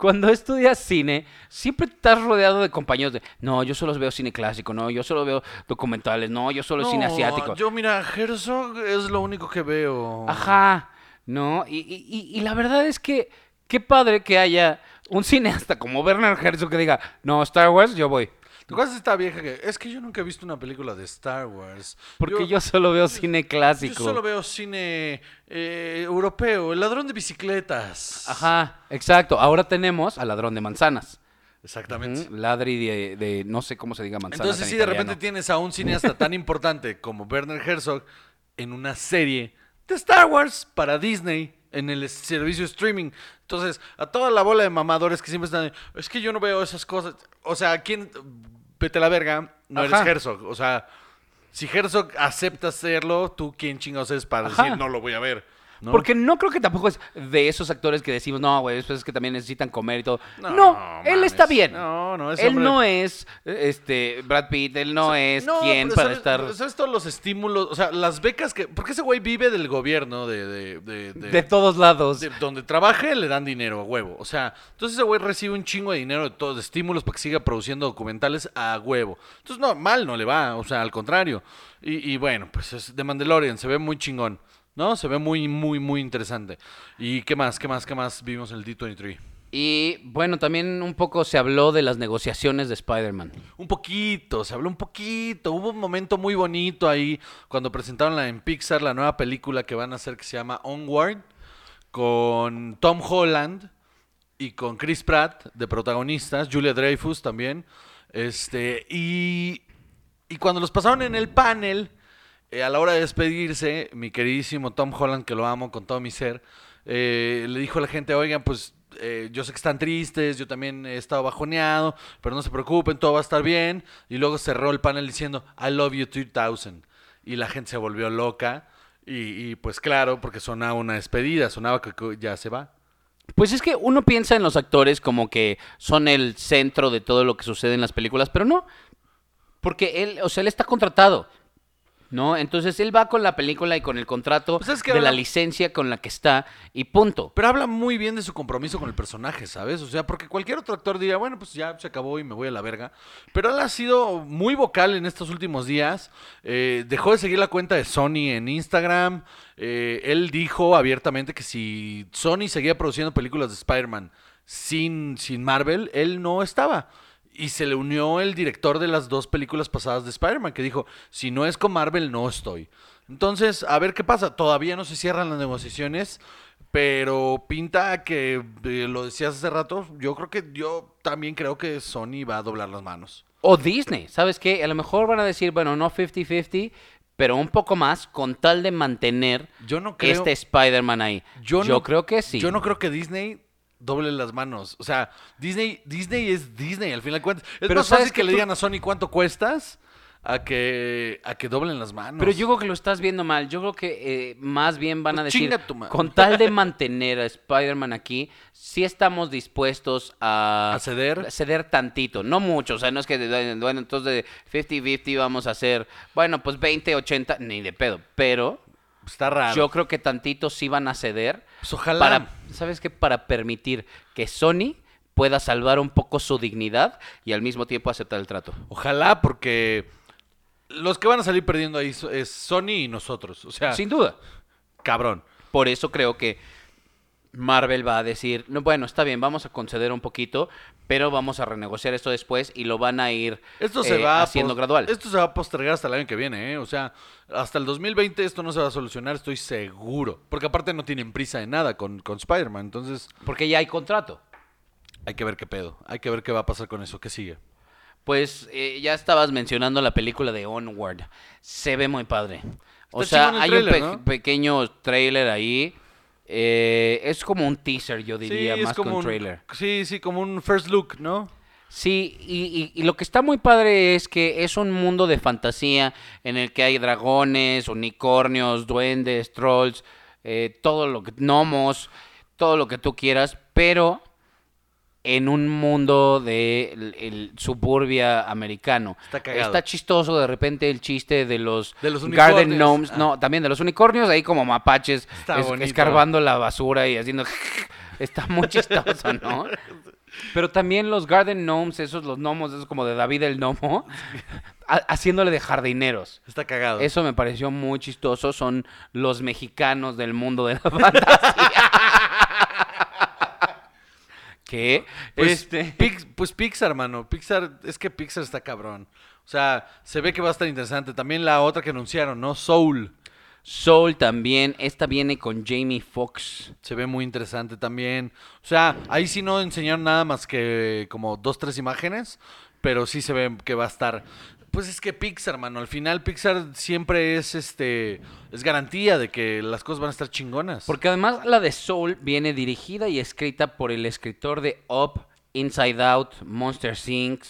Speaker 2: cuando estudias cine, siempre estás rodeado de compañeros de, no, yo solo veo cine clásico, no, yo solo veo documentales, no, yo solo cine
Speaker 1: No,
Speaker 2: asiático.
Speaker 1: Yo, mira, Herzog es lo único que veo.
Speaker 2: Ajá, ¿no? Y, y- y- y la verdad es que qué padre que haya un cineasta como Werner Herzog que diga, no, Star Wars, yo voy.
Speaker 1: ¿Te acuerdas de esta vieja que.? Es que yo nunca he visto una película de Star Wars.
Speaker 2: Porque yo, solo veo cine
Speaker 1: Yo
Speaker 2: clásico.
Speaker 1: solo veo cine eh, europeo, el ladrón de bicicletas.
Speaker 2: Ajá, exacto. Ahora tenemos al ladrón de manzanas.
Speaker 1: Exactamente.
Speaker 2: Ujú, Ladri de, de no sé cómo se diga manzana.
Speaker 1: Entonces, si de repente tienes a un cineasta tan importante como Werner Herzog en una serie de Star Wars para Disney en el servicio streaming. Entonces, a toda la bola de mamadores que siempre están, es que yo no veo esas cosas. O sea, ¿quién? Vete a la verga, no
Speaker 2: Ajá.
Speaker 1: eres Herzog. O sea, si Herzog acepta hacerlo, tú quién chingados es para
Speaker 2: Ajá.
Speaker 1: decir, no lo voy a ver. ¿No?
Speaker 2: Porque no creo que tampoco es de esos actores que decimos, no, güey, eso es que también necesitan comer y todo.
Speaker 1: No,
Speaker 2: No, él
Speaker 1: mames.
Speaker 2: está bien.
Speaker 1: No, no, ese
Speaker 2: Él
Speaker 1: hombre-
Speaker 2: no es este Brad Pitt, él no es quien
Speaker 1: pero
Speaker 2: para
Speaker 1: ¿sabes-
Speaker 2: estar
Speaker 1: ¿Sabes todos los estímulos? O sea, las becas que. Porque ese güey vive del gobierno, de. de, de- de-
Speaker 2: de todos lados.
Speaker 1: de- donde trabaje le dan dinero a huevo. O sea, entonces ese güey recibe un chingo de dinero de todos, de estímulos para que siga produciendo documentales a huevo. Entonces, no, mal no le va, o sea, al contrario. Y, y bueno, pues es de Mandalorian, se ve muy chingón, ¿no? Se ve muy, muy, muy interesante. ¿Y qué más, qué más, qué más vimos en el D23?
Speaker 2: Y bueno, también un poco se habló de las negociaciones de Spider-Man.
Speaker 1: Un poquito, se habló un poquito. Hubo un momento muy bonito ahí cuando presentaron la, en Pixar la nueva película que van a hacer que se llama Onward con Tom Holland y con Chris Pratt de protagonistas, Julia Dreyfus también. Este, y, y cuando los pasaron en el panel, eh, a la hora de despedirse, mi queridísimo Tom Holland, que lo amo con todo mi ser, eh, le dijo a la gente, oigan, pues eh, yo sé que están tristes, yo también he estado bajoneado, pero no se preocupen, todo va a estar bien. Y luego cerró el panel diciendo, I love you 3000. Y la gente se volvió loca. Y, y, pues claro, porque sonaba una despedida, sonaba que ya se va.
Speaker 2: Pues es que uno piensa en los actores como que son el centro de todo lo que sucede en las películas, pero no. Porque él, o sea, él está contratado. ¿No? Entonces él va con la película y con el contrato
Speaker 1: Pues es que
Speaker 2: de la licencia con la que está y punto.
Speaker 1: Pero habla muy bien de su compromiso con el personaje, ¿sabes? O sea, porque cualquier otro actor diría, bueno, pues ya se acabó y me voy a la verga. Pero él ha sido muy vocal en estos últimos días. Eh, dejó de seguir la cuenta de Sony en Instagram. Eh, él dijo abiertamente que si Sony seguía produciendo películas de Spider-Man sin, sin Marvel, él no estaba. Y se le unió el director de las dos películas pasadas de Spider-Man, que dijo, si no es con Marvel, no estoy. Entonces, a ver qué pasa. Todavía no se cierran las negociaciones, pero pinta que, eh, lo decías hace rato, yo creo que, yo también creo que Sony va a doblar las manos.
Speaker 2: O Disney, ¿sabes qué? A lo mejor van a decir, bueno, no 50-50, pero un poco más con tal de mantener
Speaker 1: Yo no creo...
Speaker 2: este Spider-Man ahí.
Speaker 1: Yo,
Speaker 2: Yo,
Speaker 1: no-
Speaker 2: creo que sí.
Speaker 1: Yo no creo que Disney doble las manos. O sea, Disney, Disney es Disney, al final de cuentas. Es
Speaker 2: Pero
Speaker 1: más
Speaker 2: ¿sabes
Speaker 1: fácil que le digan a Sony cuánto cuestas a que, a que doblen las manos.
Speaker 2: Pero yo creo que lo estás viendo mal. Yo creo que eh, más bien van a
Speaker 1: Pues
Speaker 2: decir, con tal de mantener a Spider-Man aquí, sí estamos dispuestos a...
Speaker 1: ¿A ceder?
Speaker 2: Ceder tantito, no mucho. O sea, no es que, bueno, entonces de 50-50 vamos a hacer, bueno, pues 20-80, ni de pedo. Pero
Speaker 1: Está raro.
Speaker 2: yo creo que tantito sí van a ceder.
Speaker 1: Pues ojalá.
Speaker 2: Para, ¿Sabes qué? Para permitir que Sony pueda salvar un poco su dignidad y al mismo tiempo aceptar el trato.
Speaker 1: Ojalá, porque los que van a salir perdiendo ahí es Sony y nosotros. O sea,
Speaker 2: Sin duda.
Speaker 1: cabrón.
Speaker 2: Por eso creo que Marvel va a decir, no, bueno, está bien, vamos a conceder un poquito, pero vamos a renegociar esto después y lo van a ir
Speaker 1: Esto se
Speaker 2: eh,
Speaker 1: va
Speaker 2: haciendo gradual.
Speaker 1: Esto se va a postergar hasta el año que viene, ¿eh? O sea, hasta el 2020 esto no se va a solucionar, estoy seguro. Porque aparte no tienen prisa de nada con, con Spider-Man. Entonces,
Speaker 2: Porque ya hay contrato.
Speaker 1: hay que ver qué pedo. Hay que ver qué va a pasar con eso. ¿Qué sigue?
Speaker 2: Pues eh, ya estabas mencionando la película de Onward. Se ve muy padre. O
Speaker 1: Está
Speaker 2: sea, hay un pe-
Speaker 1: ¿no?
Speaker 2: pequeño trailer ahí. Eh, es como un teaser, yo diría, más que un
Speaker 1: un
Speaker 2: trailer.
Speaker 1: Sí, sí, como un first look, ¿no?
Speaker 2: Sí, y, y- y lo que está muy padre es que es un mundo de fantasía en el que hay dragones, unicornios, duendes, trolls, eh, todo lo que, gnomos, todo lo que tú quieras, pero en un mundo de el, el suburbia americano.
Speaker 1: Está cagado.
Speaker 2: Está chistoso de repente el chiste de los,
Speaker 1: De los
Speaker 2: Garden. Gnomes,
Speaker 1: Ah.
Speaker 2: no, también de los unicornios, ahí como mapaches, es- escarbando la basura y haciendo... Está muy chistoso, ¿no? Pero también los Garden Gnomes, esos los gnomos, esos como de David el Gnomo, ha- haciéndole de jardineros.
Speaker 1: Está cagado.
Speaker 2: Eso me pareció muy chistoso. Son los mexicanos del mundo de la fantasía. Que
Speaker 1: Pues,
Speaker 2: este
Speaker 1: Pix- pues Pixar, mano. Pixar, es que Pixar está cabrón. O sea, se ve que va a estar interesante. También la otra que anunciaron, ¿no? Soul.
Speaker 2: Soul también. Esta viene con Jamie Foxx.
Speaker 1: Se ve muy interesante también. O sea, ahí sí no enseñaron nada más que como dos, tres imágenes, pero sí se ve que va a estar. Pues es que Pixar, mano, al final Pixar siempre es este es garantía de que las cosas van a estar chingonas.
Speaker 2: Porque además la de Soul viene dirigida y escrita por el escritor de Up, Inside Out, Monster Inc.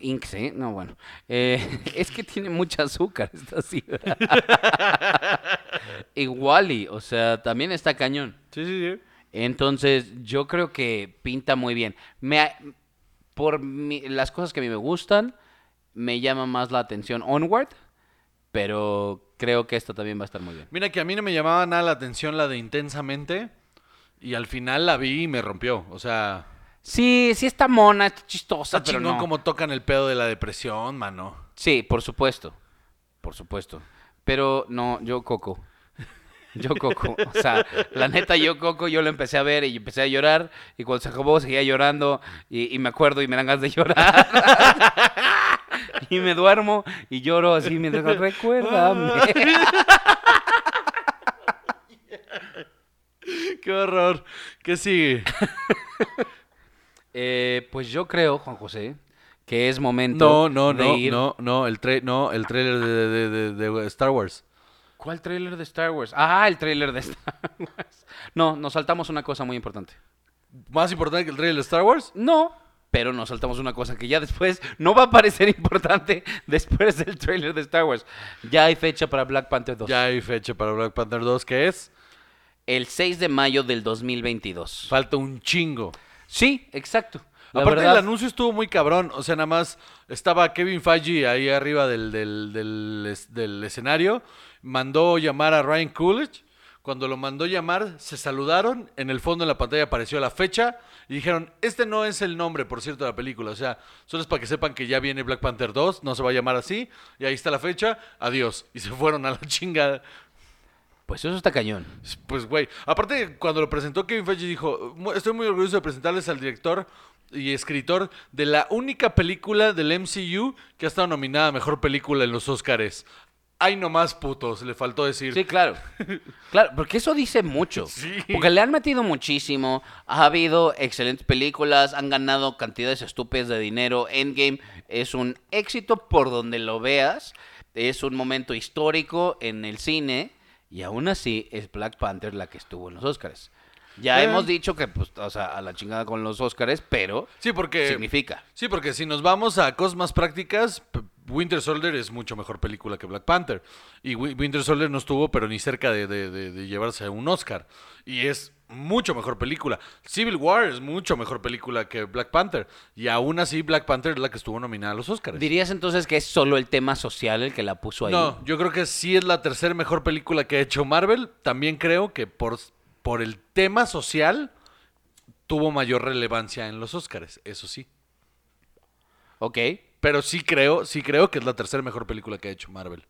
Speaker 2: Inc. ¿eh? No, bueno. Eh, es que tiene mucha azúcar esta ciudad. y Wally, o sea, también está cañón.
Speaker 1: Sí, sí, sí.
Speaker 2: Entonces, yo creo que pinta muy bien. Me, por mi- las cosas que a mí me gustan, me llama más la atención Onward, pero creo que esta también va a estar muy bien.
Speaker 1: Mira que a mí no me llamaba nada la atención la de Intensamente y al final la vi y me rompió. O sea,
Speaker 2: Sí, sí está mona, está chistosa,
Speaker 1: está
Speaker 2: pero
Speaker 1: chingón
Speaker 2: no.
Speaker 1: como tocan el pedo de la depresión, mano.
Speaker 2: Sí, por supuesto. Por supuesto. Pero no, yo Coco. Yo Coco. O sea, la neta, yo Coco, yo lo empecé a ver y empecé a llorar. Y cuando se acabó, seguía llorando. Y, y me acuerdo y me dan ganas de llorar. y me duermo y lloro así mientras recuérdame.
Speaker 1: Qué horror. ¿Qué sigue?
Speaker 2: Eh, pues yo creo, Juan José, que es momento
Speaker 1: No, no,
Speaker 2: de
Speaker 1: no,
Speaker 2: ir-
Speaker 1: no, no, el tra- no, el trailer de, de- de- Star Wars.
Speaker 2: ¿Cuál tráiler de Star Wars? Ah, el tráiler de Star Wars. No, nos saltamos una cosa muy importante.
Speaker 1: ¿Más importante que el trailer de Star Wars?
Speaker 2: No, pero nos saltamos una cosa que ya después no va a parecer importante después del tráiler de Star Wars. Ya hay fecha para Black Panther 2.
Speaker 1: Ya hay fecha para Black Panther 2, que es.
Speaker 2: El 6 de mayo del 2022.
Speaker 1: Falta un chingo.
Speaker 2: Sí, exacto. La
Speaker 1: Aparte
Speaker 2: verdad,
Speaker 1: el anuncio estuvo muy cabrón, o sea, nada más estaba Kevin Feige ahí arriba del, del, del del escenario, mandó llamar a Ryan Coolidge, cuando lo mandó llamar se saludaron, en el fondo de la pantalla apareció la fecha y dijeron, este no es el nombre, por cierto, de la película, o sea, solo es para que sepan que ya viene Black Panther 2, no se va a llamar así, y ahí está la fecha, adiós, y se fueron a la chingada.
Speaker 2: Pues eso está cañón.
Speaker 1: Pues, güey. Aparte, cuando lo presentó Kevin Feige dijo, "Mu- estoy muy orgulloso de presentarles al director y escritor de la única película del MCU que ha estado nominada a Mejor Película en los Oscars. Ay, nomás putos, le faltó decir.
Speaker 2: Sí, claro. Claro, porque eso dice mucho.
Speaker 1: Sí.
Speaker 2: Porque le han metido muchísimo. Ha habido excelentes películas, han ganado cantidades estúpidas de dinero. Endgame es un éxito por donde lo veas. Es un momento histórico en el cine. Y aún así es Black Panther la que estuvo en los Oscars. Ya
Speaker 1: Eh.
Speaker 2: hemos dicho que, pues, o sea, a la chingada con los Oscars, pero
Speaker 1: Sí, porque...
Speaker 2: significa.
Speaker 1: Sí, porque si nos vamos a cosas más prácticas, Winter Soldier es mucho mejor película que Black Panther. Y Wi- Winter Soldier no estuvo, pero ni cerca de, de- de- de llevarse un Oscar. Y es mucho mejor película. Civil War es mucho mejor película que Black Panther. Y aún así, Black Panther es la que estuvo nominada a los Oscars.
Speaker 2: ¿Dirías entonces que es solo el tema social el que la puso ahí?
Speaker 1: No, yo creo que sí es la tercera mejor película que ha hecho Marvel. También creo que por, por el tema social tuvo mayor relevancia en los Oscars. Eso sí.
Speaker 2: Ok.
Speaker 1: Pero sí creo, sí creo que es la tercera mejor película que ha hecho Marvel.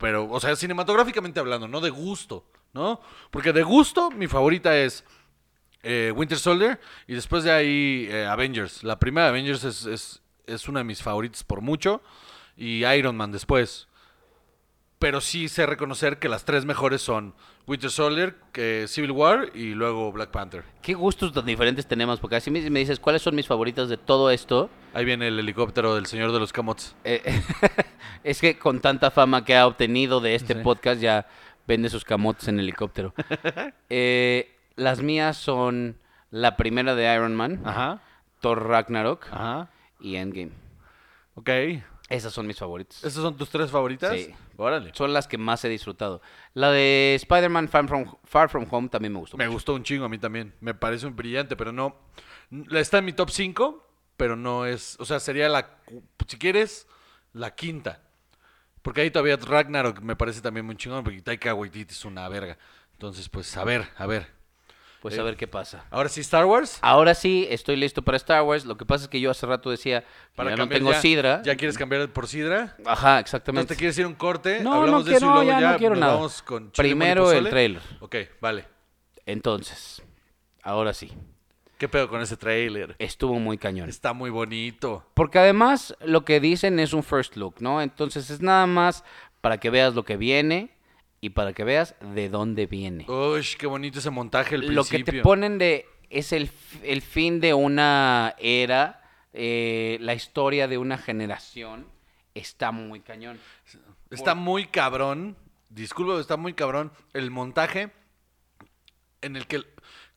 Speaker 1: Pero, o sea, cinematográficamente hablando, no de gusto, ¿no? Porque de gusto, mi favorita es eh, Winter Soldier y después de ahí eh, Avengers. La primera Avengers es, es, es una de mis favoritas por mucho y Iron Man después. Pero sí sé reconocer que las tres mejores son Winter Soldier, Civil War y luego Black Panther.
Speaker 2: Qué gustos tan diferentes tenemos, porque así me me dices cuáles son mis favoritas de todo esto.
Speaker 1: Ahí viene el helicóptero del Señor de los Camotes.
Speaker 2: Eh, es que con tanta fama que ha obtenido de este
Speaker 1: Sí.
Speaker 2: podcast ya vende sus camotes en helicóptero. Eh, las mías son la primera de Iron Man,
Speaker 1: Ajá,
Speaker 2: Thor Ragnarok
Speaker 1: ajá.
Speaker 2: y Endgame.
Speaker 1: Ok.
Speaker 2: Esas son mis favoritas.
Speaker 1: ¿Esas son tus tres favoritas?
Speaker 2: Sí.
Speaker 1: Órale.
Speaker 2: Son las que más he disfrutado. La de Spider-Man Far From, Far From Home también me gustó.
Speaker 1: Me
Speaker 2: mucho.
Speaker 1: gustó un chingo a mí también. Me parece un brillante, pero no. Está en mi top 5, pero no es. O sea, sería la. Si quieres, la quinta. Porque ahí todavía Ragnarok me parece también muy chingón, porque Taika Waititi es una verga. Entonces, pues, a ver, a ver.
Speaker 2: Pues
Speaker 1: Eh,
Speaker 2: a ver qué pasa.
Speaker 1: Ahora sí, Star Wars.
Speaker 2: Ahora sí, estoy listo para Star Wars. Lo que pasa es que yo hace rato decía que ya no tengo
Speaker 1: ya-
Speaker 2: sidra.
Speaker 1: ¿Ya quieres cambiar por sidra?
Speaker 2: Ajá, exactamente.
Speaker 1: ¿te quieres ir a un corte?
Speaker 2: No,
Speaker 1: Hablamos
Speaker 2: no
Speaker 1: de eso y luego
Speaker 2: ya
Speaker 1: ya
Speaker 2: no quiero nada.
Speaker 1: vamos con chile,
Speaker 2: Primero el trailer.
Speaker 1: Ok, vale.
Speaker 2: Entonces, ahora sí,
Speaker 1: ¿Qué pedo con ese trailer?
Speaker 2: estuvo muy cañón.
Speaker 1: Está muy bonito.
Speaker 2: Porque además lo que dicen es un first look, ¿no? Entonces es nada más para que veas lo que viene. Y para que veas de dónde viene.
Speaker 1: Uy, qué bonito ese montaje al
Speaker 2: Lo que te ponen de es el, el fin de una era, eh, la historia de una generación, está muy cañón.
Speaker 1: Está muy cabrón. Disculpa, está muy cabrón. El montaje en el que.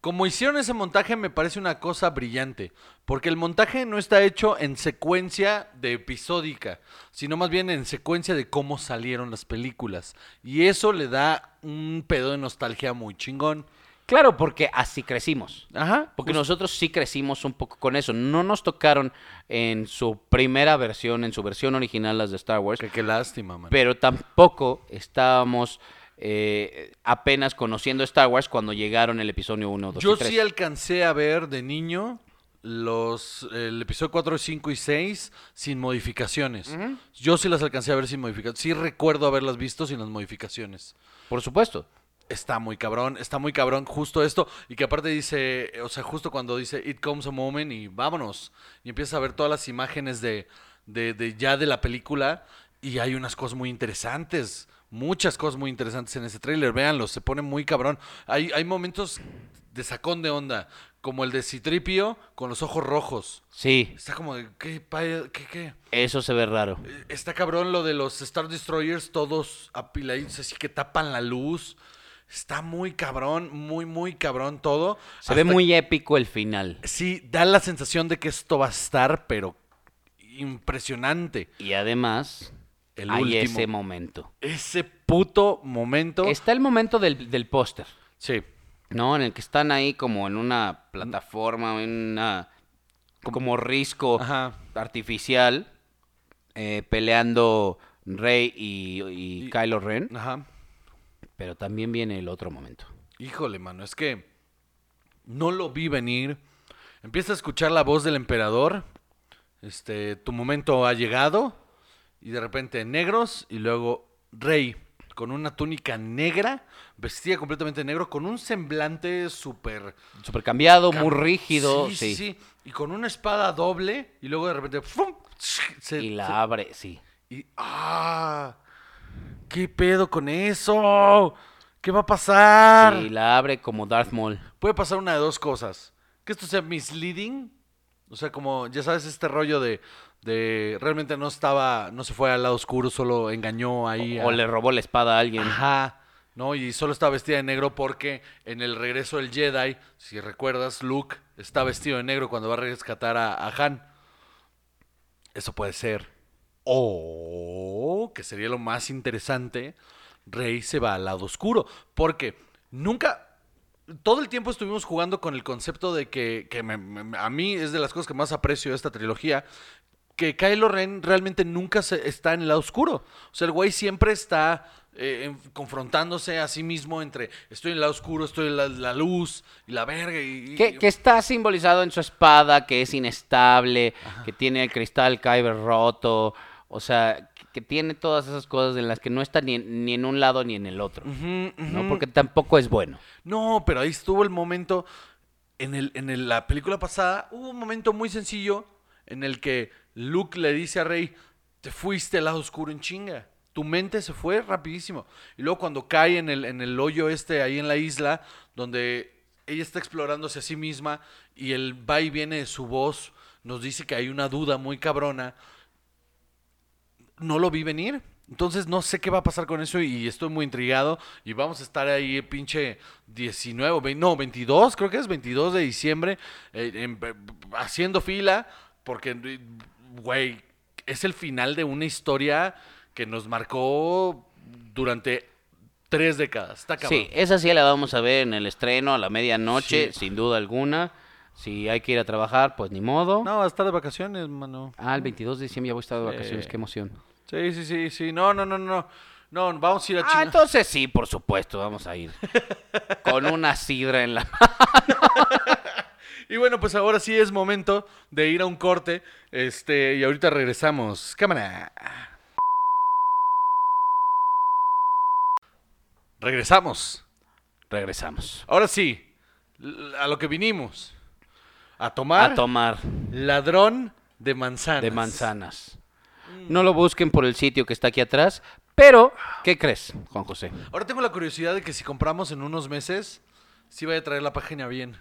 Speaker 1: Como hicieron ese montaje, me parece una cosa brillante. Porque el montaje no está hecho en secuencia de episódica, sino más bien en secuencia de cómo salieron las películas. Y eso le da un pedo de nostalgia muy chingón.
Speaker 2: Claro, porque así crecimos.
Speaker 1: Ajá.
Speaker 2: Porque nosotros sí crecimos un poco con eso. No nos tocaron en su primera versión, en su versión original, las de Star Wars.
Speaker 1: Que qué lástima, man.
Speaker 2: Pero tampoco estábamos eh, apenas conociendo Star Wars cuando llegaron el episodio 1, 2
Speaker 1: Yo
Speaker 2: y 3.
Speaker 1: sí alcancé a ver de niño los el episodio 4, 5 y 6 sin modificaciones. Yo sí las alcancé a ver sin modificaciones. Sí recuerdo haberlas visto sin las modificaciones.
Speaker 2: Por supuesto.
Speaker 1: Está muy cabrón, está muy cabrón justo esto. Y que aparte dice, o sea, justo cuando dice It comes a moment y vámonos. Y empiezas a ver todas las imágenes de, de, de ya de la película. Y hay unas cosas muy interesantes. Muchas cosas muy interesantes en ese tráiler. Véanlo, se pone muy cabrón. Hay, hay momentos de sacón de onda. Como el de Citripio con los ojos rojos.
Speaker 2: Sí,
Speaker 1: Está como de, ¿qué? ¿Qué? ¿Qué?
Speaker 2: eso se ve raro.
Speaker 1: Eh, Está cabrón lo de los Star Destroyers, todos apiladitos, así que tapan la luz. Está muy cabrón, muy, muy cabrón todo.
Speaker 2: Se ve muy épico el final.
Speaker 1: Sí, da la sensación de que esto va a estar, pero impresionante.
Speaker 2: Y además,
Speaker 1: El
Speaker 2: hay
Speaker 1: último.
Speaker 2: ese momento.
Speaker 1: Ese puto momento.
Speaker 2: Está el momento del, del póster,
Speaker 1: Sí.
Speaker 2: ¿no? En el que están ahí como en una plataforma, en una... como risco
Speaker 1: Ajá.
Speaker 2: artificial, eh, peleando Rey y, y
Speaker 1: Y-
Speaker 2: Kylo Ren.
Speaker 1: Ajá.
Speaker 2: Pero también viene el otro momento.
Speaker 1: Híjole, mano, es que no lo vi venir. Empieza a escuchar la voz del emperador. Este, tu momento ha llegado. Y de repente negros y luego rey con una túnica negra, vestida completamente de negro, con un semblante súper...
Speaker 2: Súper cambiado, muy rígido.
Speaker 1: Sí,
Speaker 2: Sí,
Speaker 1: sí, sí. Y con una espada doble y luego de repente... ¡fum! se-
Speaker 2: Y
Speaker 1: se-
Speaker 2: la abre, sí.
Speaker 1: y, ¡Ah! ¿Qué pedo con eso? ¿Qué va a pasar?
Speaker 2: Y la abre como Darth Maul.
Speaker 1: Puede pasar una de dos cosas. Que esto sea misleading. O sea, como, ya sabes, este rollo de, de realmente no estaba, no se fue al lado oscuro, solo engañó ahí.
Speaker 2: O
Speaker 1: a-
Speaker 2: le robó la espada a alguien.
Speaker 1: Ajá. ¿No? Y solo está vestida de negro porque en el regreso del Jedi, si recuerdas, Luke está vestido de negro cuando va a rescatar a, a Han. Eso puede ser. O, que sería lo más interesante, Rey se va al lado oscuro. Porque nunca, todo el tiempo estuvimos jugando con el concepto de que, que me- me- a mí es de las cosas que más aprecio de esta trilogía, que Kylo Ren realmente nunca se- está en el lado oscuro. O sea, el güey siempre está eh, confrontándose a sí mismo entre estoy en el lado oscuro, estoy en la, la luz y la verga. Y, y-
Speaker 2: Que, está simbolizado en su espada, que es inestable, que tiene el cristal Kyber roto. O sea, que- tiene todas esas cosas en las que no está ni en, ni en un lado ni en el otro. ¿no? Porque tampoco es bueno.
Speaker 1: No, pero ahí estuvo el momento. En, el, en el- la película pasada hubo un momento muy sencillo en el que Luke le dice a Rey: Te fuiste al lado oscuro en chinga. Tu mente se fue rapidísimo. Y luego cuando cae en el, en el hoyo este ahí en la isla, donde ella está explorándose a sí misma y el va y viene de su voz nos dice que hay una duda muy cabrona. No lo vi venir. Entonces no sé qué va a pasar con eso y estoy muy intrigado. Y vamos a estar ahí pinche 19, o 20, no, 22, creo que es 22 de diciembre, eh, en- haciendo fila, porque, güey, es el final de una historia que nos marcó durante tres décadas. Está cabrón.
Speaker 2: Sí, esa sí la vamos a ver en el estreno a la medianoche,
Speaker 1: Sí.
Speaker 2: sin duda alguna. Si hay que ir a trabajar, pues ni modo.
Speaker 1: No, va a estar de vacaciones, mano.
Speaker 2: Ah, el 22 de diciembre ya voy a estar de
Speaker 1: Sí.
Speaker 2: vacaciones, qué emoción.
Speaker 1: Sí, sí, sí, sí. No, no, no, no. No, vamos a ir a
Speaker 2: Ah,
Speaker 1: China.
Speaker 2: entonces sí, por supuesto, vamos a ir. Con una sidra en la
Speaker 1: Y bueno, pues ahora sí es momento de ir a un corte. Este, y ahorita regresamos. Cámara. Regresamos.
Speaker 2: Regresamos.
Speaker 1: Ahora sí, a lo que vinimos. A tomar
Speaker 2: A tomar
Speaker 1: ladrón de manzanas.
Speaker 2: de manzanas. No lo busquen por el sitio que está aquí atrás, Pero, ¿qué crees, Juan José?
Speaker 1: Ahora tengo la curiosidad de que si compramos en unos meses, sí vaya a traer la página bien.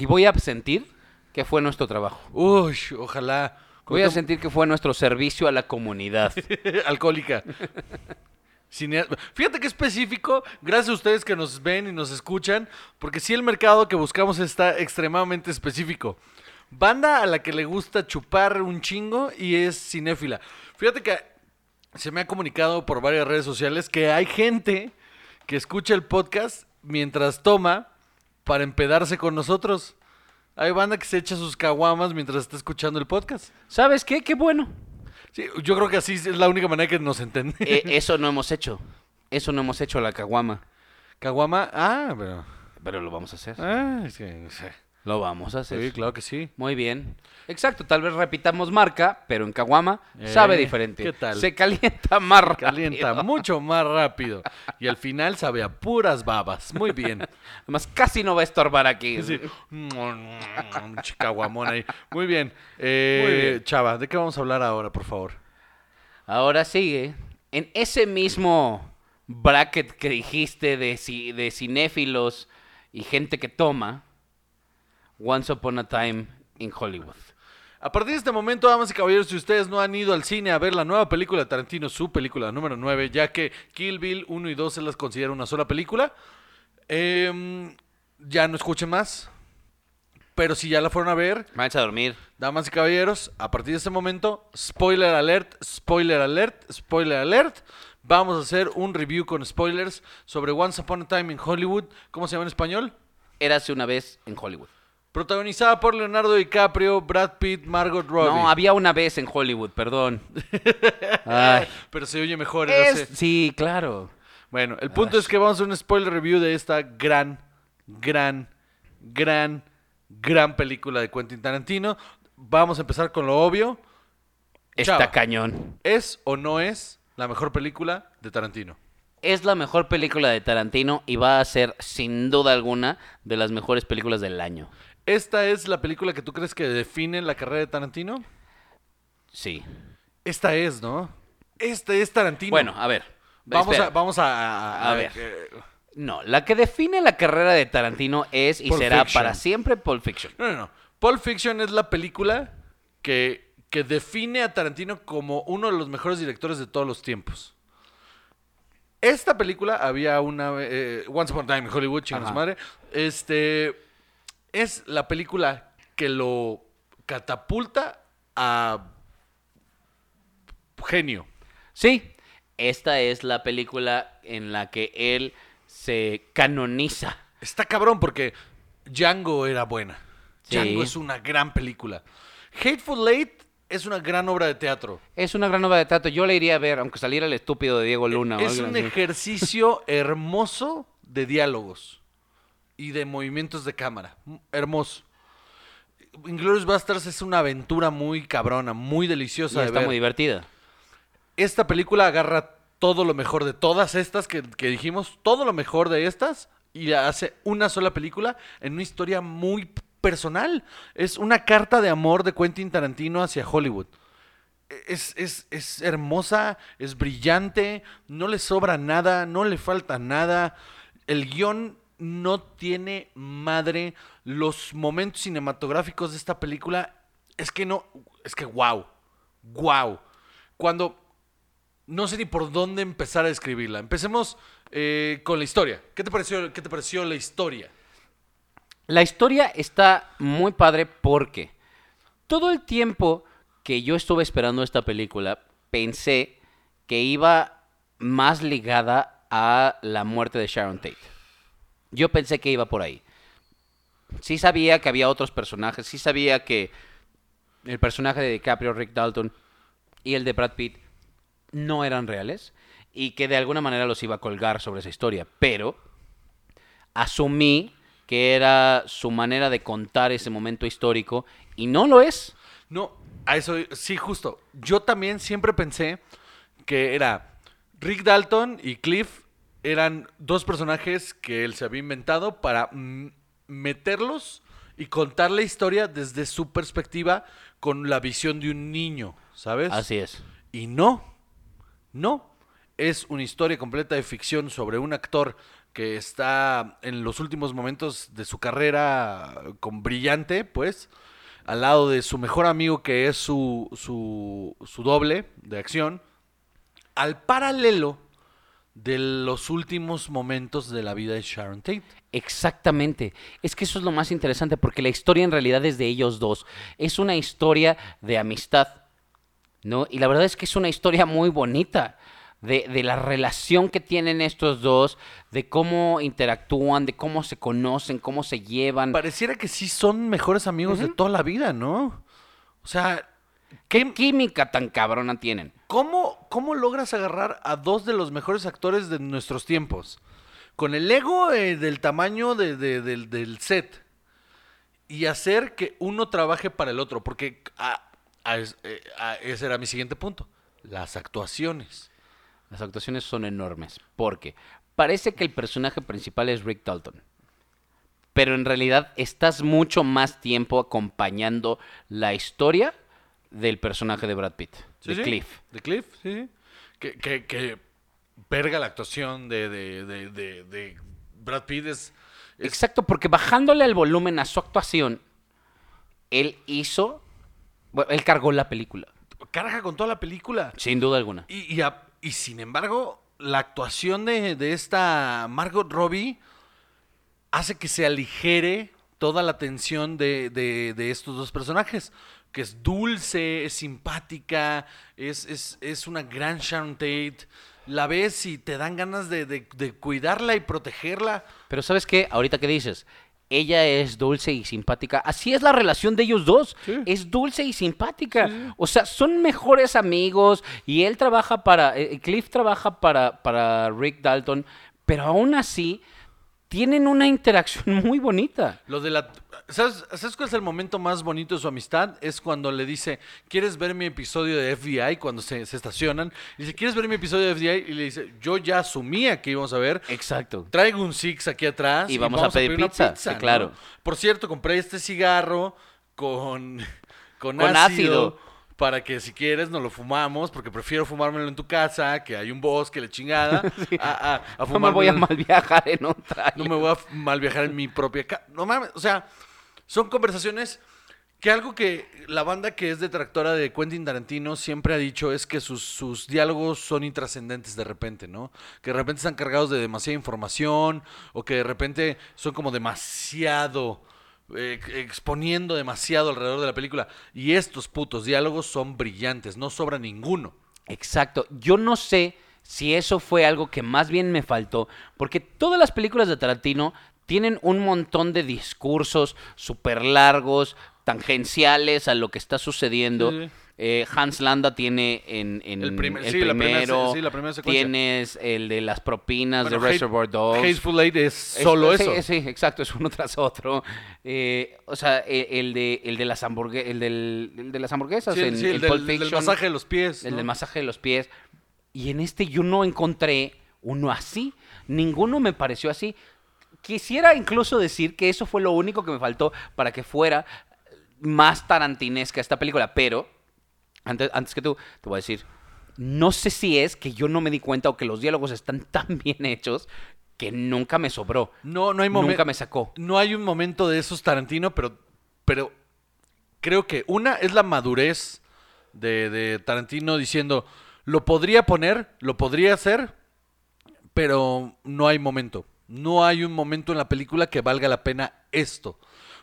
Speaker 2: Y voy a sentir que fue nuestro trabajo.
Speaker 1: Uy, ojalá.
Speaker 2: Voy a sentir que fue nuestro servicio a la comunidad.
Speaker 1: Alcohólica. Cine- Fíjate que específico, gracias a ustedes que nos ven y nos escuchan, porque sí el mercado que buscamos está extremadamente específico. Banda a la que le gusta chupar un chingo y es cinéfila. Fíjate que se me ha comunicado por varias redes sociales que hay gente que escucha el podcast mientras toma para empedarse con nosotros. Hay banda que se echa sus caguamas mientras está escuchando el podcast.
Speaker 2: ¿Sabes qué? Qué bueno.
Speaker 1: Sí, yo creo que así es la única manera que nos entiende.
Speaker 2: Eh, eso no hemos hecho. Eso no hemos hecho la caguama.
Speaker 1: Caguama, ah, pero.
Speaker 2: Pero lo vamos a hacer.
Speaker 1: Ah, es que, sí.
Speaker 2: Lo vamos a hacer.
Speaker 1: Sí, claro que sí.
Speaker 2: Muy bien. Exacto, tal vez repitamos marca, pero en Caguama sabe
Speaker 1: Eh,
Speaker 2: diferente.
Speaker 1: ¿qué tal?
Speaker 2: Se calienta más rápido.
Speaker 1: Calienta mucho más rápido. Y al final sabe a puras babas. Muy bien.
Speaker 2: Además, casi no va a estorbar aquí.
Speaker 1: Sí. Un chicaguamón ahí. Muy bien. Eh,
Speaker 2: Muy bien.
Speaker 1: Chava, ¿de qué vamos a hablar ahora, por favor?
Speaker 2: Ahora sigue. En ese mismo bracket que dijiste de, ci- de cinéfilos y gente que toma, Once Upon a Time in Hollywood.
Speaker 1: A partir de este momento, damas y caballeros, si ustedes no han ido al cine a ver la nueva película de Tarantino, su película número 9, ya que Kill Bill 1 y 2 se las considera una sola película, em, ya no escuchen más. Pero si ya la fueron a ver,
Speaker 2: Váyanse a dormir.
Speaker 1: damas y caballeros, a partir de este momento, spoiler alert, spoiler alert, spoiler alert. Vamos a hacer un review con spoilers sobre Once Upon a Time in Hollywood. ¿Cómo se llama en español?
Speaker 2: Érase una vez en Hollywood.
Speaker 1: Protagonizada por Leonardo DiCaprio, Brad Pitt, Margot Robbie.
Speaker 2: No, había una vez en Hollywood, perdón. Ay.
Speaker 1: Pero se oye mejor.
Speaker 2: Es- sí, claro.
Speaker 1: Bueno, el punto es que vamos a hacer un spoiler review de esta gran, gran, gran, gran película de Quentin Tarantino. Vamos a empezar con lo obvio.
Speaker 2: Está
Speaker 1: Chava.
Speaker 2: cañón.
Speaker 1: ¿Es o no es la mejor película de Tarantino?
Speaker 2: Es la mejor película de Tarantino y va a ser, sin duda alguna, de las mejores películas del año.
Speaker 1: ¿Esta es la película que tú crees que define la carrera de Tarantino?
Speaker 2: Sí.
Speaker 1: Esta es, ¿no? Este es Tarantino.
Speaker 2: Bueno, a ver.
Speaker 1: vamos
Speaker 2: espera.
Speaker 1: a, vamos a, a-
Speaker 2: A
Speaker 1: a-
Speaker 2: ver. No, la que define la carrera de Tarantino es y
Speaker 1: Pulp
Speaker 2: será
Speaker 1: Fiction.
Speaker 2: para siempre Pulp Fiction.
Speaker 1: No, no, no. Pulp Fiction es la película que, que define a Tarantino como uno de los mejores directores de todos los tiempos. Esta película había una. eh, Once Upon a Time in Hollywood, chinga su
Speaker 2: Ajá.
Speaker 1: madre. Este. Es la película que lo catapulta a. Genio.
Speaker 2: Sí, esta es la película en la que él se canoniza.
Speaker 1: Está cabrón porque Django era buena.
Speaker 2: Sí.
Speaker 1: Django es una gran película. Hateful Eight es una gran obra de teatro.
Speaker 2: Es una gran obra de teatro. Yo la iría a ver, aunque saliera el estúpido de Diego Luna. o
Speaker 1: Es
Speaker 2: algo
Speaker 1: un
Speaker 2: así.
Speaker 1: ejercicio hermoso de diálogos y de movimientos de cámara. Mm, Hermoso. Inglourious Basterds es una aventura muy cabrona, muy
Speaker 2: Y
Speaker 1: deliciosa de
Speaker 2: está
Speaker 1: ver.
Speaker 2: muy divertida.
Speaker 1: Esta película agarra todo lo mejor de todas estas que, que dijimos, todo lo mejor de estas y hace una sola película en una historia muy personal. Es una carta de amor de Quentin Tarantino hacia Hollywood. Es, es- es hermosa, es brillante, no le sobra nada, no le falta nada. El guion no tiene madre. Los momentos cinematográficos de esta película es que no, es que wow, wow. Cuando no sé ni por dónde empezar a describirla. Empecemos eh, con la historia. ¿Qué te pareció, qué te pareció la historia?
Speaker 2: La historia está muy padre porque todo el tiempo que yo estuve esperando esta película, pensé que iba más ligada a la muerte de Sharon Tate. Yo pensé que iba por ahí. Sí sabía que había otros personajes, sí sabía que el personaje de DiCaprio, Rick Dalton y el de Brad Pitt no eran reales y que de alguna manera los iba a colgar sobre esa historia, pero asumí que era su manera de contar ese momento histórico y no lo es.
Speaker 1: No, a eso sí, justo. Yo también siempre pensé que era Rick Dalton y Cliff eran dos personajes que él se había inventado para meterlos y contar la historia desde su perspectiva con la visión de un niño, ¿sabes?
Speaker 2: Así es.
Speaker 1: Y no, no. es una historia completa de ficción sobre un actor que está en los últimos momentos de su carrera con brillante, pues, al lado de su mejor amigo que es su, su, su doble de acción, al paralelo de los últimos momentos de la vida de Sharon Tate.
Speaker 2: Exactamente. Es que eso es lo más interesante porque la historia en realidad es de ellos dos. Es una historia de amistad, ¿no? Y la verdad es que es una historia muy bonita. De, de la relación que tienen estos dos, de cómo interactúan, de cómo se conocen, cómo se llevan.
Speaker 1: Pareciera que sí son mejores amigos de toda la vida, ¿no? O sea,
Speaker 2: ¿Qué química tan cabrona tienen?
Speaker 1: ¿Cómo, ¿cómo logras agarrar a dos de los mejores actores de nuestros tiempos? Con el ego eh, del tamaño de- de- del, del set. Y hacer que uno trabaje para el otro. Porque ah, ah, es- eh, ah, ese era mi siguiente punto. Las actuaciones.
Speaker 2: Las actuaciones son enormes. Porque parece que el personaje principal es Rick Dalton. Pero en realidad estás mucho más tiempo acompañando la historia del personaje de Brad Pitt,
Speaker 1: Sí,
Speaker 2: de
Speaker 1: sí,
Speaker 2: Cliff.
Speaker 1: De Cliff, sí. Que, que, que verga la actuación de, de, de, de- de Brad Pitt es... es-
Speaker 2: Exacto, porque bajándole el volumen a su actuación, él hizo. Bueno, él cargó la película,
Speaker 1: carga con toda la película.
Speaker 2: sin duda alguna.
Speaker 1: Y, y, a- y sin embargo, la actuación de, de esta Margot Robbie hace que se aligere toda la tensión de, de- de estos dos personajes. Que es dulce, es simpática, es, es, es una gran Sharon Tate. La ves y te dan ganas de, de- de cuidarla y protegerla.
Speaker 2: Pero ¿sabes qué? Ahorita que dices, ella es dulce y simpática. Así es la relación de ellos dos.
Speaker 1: Sí.
Speaker 2: Es dulce y simpática. O sea, son mejores amigos y él trabaja para, eh, Cliff trabaja para, para Rick Dalton, pero aún así tienen una interacción muy bonita.
Speaker 1: Lo de la. ¿Sabes, ¿Sabes cuál es el momento más bonito de su amistad? Es cuando le dice, ¿quieres ver mi episodio de FBI? Cuando se, se estacionan. Y dice, ¿quieres ver mi episodio de FBI? Y le dice, yo ya asumía que íbamos a ver.
Speaker 2: Exacto.
Speaker 1: Traigo un Six aquí atrás.
Speaker 2: Y vamos a pedir
Speaker 1: una
Speaker 2: pizza, sí,
Speaker 1: ¿no?
Speaker 2: claro.
Speaker 1: Por cierto, compré este cigarro con, con,
Speaker 2: Con
Speaker 1: ácido,
Speaker 2: ácido.
Speaker 1: Para que si quieres nos lo fumamos, porque prefiero fumármelo en tu casa, que hay un bosque, la chingada, a, a- a
Speaker 2: No me voy a mal viajar en un
Speaker 1: no me voy a mal viajar en mi propia casa. No mames, o sea, son conversaciones que algo que la banda que es detractora de Quentin Tarantino siempre ha dicho es que sus, sus diálogos son intrascendentes de repente, ¿no? Que de repente están cargados de demasiada información o que de repente son como demasiado... eh, exponiendo demasiado alrededor de la película. Y estos putos diálogos son brillantes, no sobra ninguno.
Speaker 2: Exacto. Yo no sé si eso fue algo que más bien me faltó, porque todas las películas de Tarantino tienen un montón de discursos súper largos, tangenciales a lo que está sucediendo.
Speaker 1: Sí.
Speaker 2: Eh, Hans Landa tiene en, en
Speaker 1: El primer-
Speaker 2: el
Speaker 1: sí, la primera se-
Speaker 2: primero,
Speaker 1: sí, la
Speaker 2: tienes el de las propinas
Speaker 1: Bueno,
Speaker 2: de
Speaker 1: Hate-
Speaker 2: Reservoir Dogs.
Speaker 1: Hateful Eight es
Speaker 2: Es-
Speaker 1: solo
Speaker 2: sí,
Speaker 1: eso.
Speaker 2: Sí, exacto, es uno tras otro. Eh, o sea, e- el de, el de las hamburguesas, el, del- el de las hamburguesas
Speaker 1: Sí,
Speaker 2: en,
Speaker 1: sí, el
Speaker 2: en
Speaker 1: del,
Speaker 2: Pulp
Speaker 1: del
Speaker 2: Fiction,
Speaker 1: masaje de los pies.
Speaker 2: el
Speaker 1: ¿no?
Speaker 2: del masaje de los pies. Y en este yo no encontré uno así. Ninguno me pareció así. Quisiera incluso decir que eso fue lo único que me faltó para que fuera más tarantinesca esta película. Pero, antes, antes que tú, te voy a decir, no sé si es que yo no me di cuenta o que los diálogos están tan bien hechos que nunca me sobró.
Speaker 1: No, no hay momento.
Speaker 2: Nunca me sacó.
Speaker 1: No hay un momento de esos Tarantino, pero, pero creo que una es la madurez de, de Tarantino diciendo, lo podría poner, lo podría hacer, pero no hay momento. No hay un momento en la película que valga la pena esto.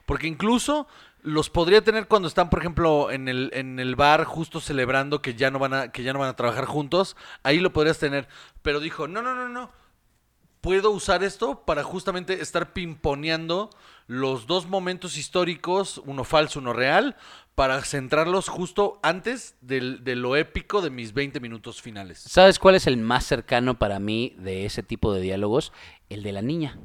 Speaker 1: Porque incluso los podría tener cuando están, por ejemplo, en el, en el bar justo celebrando que ya no van a, que ya no van a trabajar juntos. Ahí lo podrías tener. Pero dijo, no, no, no, no puedo usar esto para justamente estar pimponeando los dos momentos históricos, uno falso, uno real, para centrarlos justo antes del- de lo épico de mis 20 minutos finales.
Speaker 2: ¿Sabes cuál es el más cercano para mí de ese tipo de diálogos? El de la niña.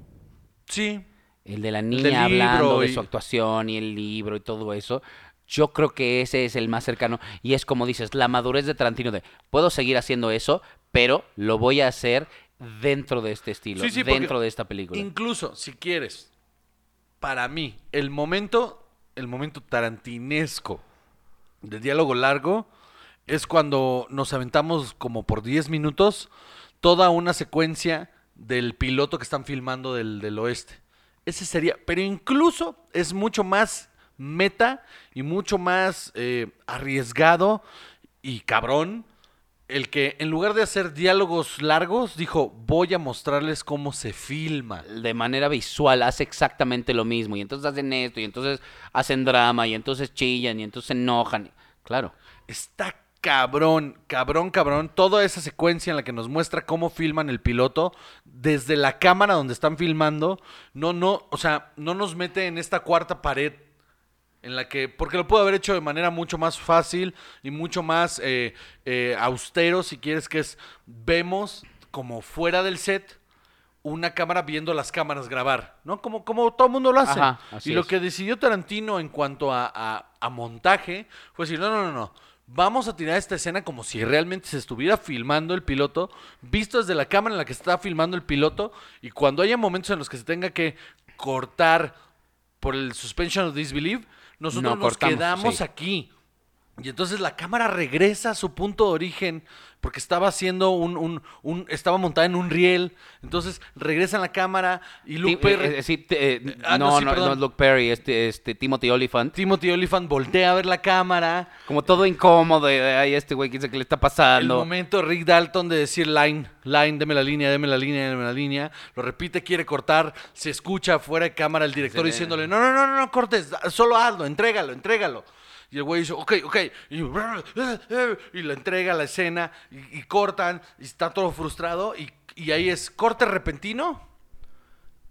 Speaker 1: Sí,
Speaker 2: El de la niña hablando de su actuación y el libro y todo eso. Yo creo que ese es el más cercano. Y es como dices, la madurez de Tarantino de, puedo seguir haciendo eso, pero lo voy a hacer dentro de este estilo,
Speaker 1: Sí, sí,
Speaker 2: dentro de esta película.
Speaker 1: incluso si quieres, para mí, el momento, el momento tarantinesco de diálogo largo es cuando nos aventamos como por 10 minutos toda una secuencia del piloto que están filmando del, del oeste. Ese sería, pero incluso es mucho más meta y mucho más eh, arriesgado y cabrón el que en lugar de hacer diálogos largos dijo voy a mostrarles cómo se filma.
Speaker 2: de manera visual hace exactamente lo mismo. Y entonces hacen esto, y entonces hacen drama, y entonces chillan, y entonces se enojan. Claro.
Speaker 1: Está cabrón, cabrón, cabrón. Toda esa secuencia en la que nos muestra cómo filman el piloto desde la cámara donde están filmando, no, no, o sea, no nos mete en esta cuarta pared en la que, porque lo puedo haber hecho de manera mucho más fácil y mucho más eh, eh, austero, si quieres, que es, vemos como fuera del set una cámara viendo las cámaras grabar, ¿no? Como, como todo el mundo lo hace.
Speaker 2: Ajá,
Speaker 1: y lo
Speaker 2: es.
Speaker 1: que decidió Tarantino en cuanto a, a- a montaje fue decir, no, no, no, no. Vamos a tirar esta escena como si realmente se estuviera filmando el piloto, visto desde la cámara en la que se está filmando el piloto, y cuando haya momentos en los que se tenga que cortar por el suspension of disbelief, nosotros
Speaker 2: No
Speaker 1: nos
Speaker 2: cortamos,
Speaker 1: quedamos
Speaker 2: sí.
Speaker 1: aquí. Y entonces la cámara regresa a su punto de origen porque estaba haciendo un, un, un- estaba montada en un riel. Entonces regresa la cámara y Luke
Speaker 2: Tim-
Speaker 1: Perry,
Speaker 2: eh, eh, sí, eh,
Speaker 1: Ah, no,
Speaker 2: no,
Speaker 1: sí,
Speaker 2: no, no es Luke Perry, este, este Timothy Oliphant.
Speaker 1: Timothy Oliphant voltea a ver la cámara.
Speaker 2: Como todo incómodo, ay, este güey, quién sabe qué le está
Speaker 1: El
Speaker 2: pasando.
Speaker 1: momento de Rick Dalton de decir line, line, deme la línea, deme la línea, deme la línea. Lo repite, quiere cortar, se escucha fuera de cámara el director
Speaker 2: ve.
Speaker 1: diciéndole, no, no, no, no, no cortes, solo hazlo, entrégalo, entrégalo. Y el güey dice, ok, ok. Y, y le entrega la escena y, cortan y está todo frustrado. Y, y ahí es corte repentino.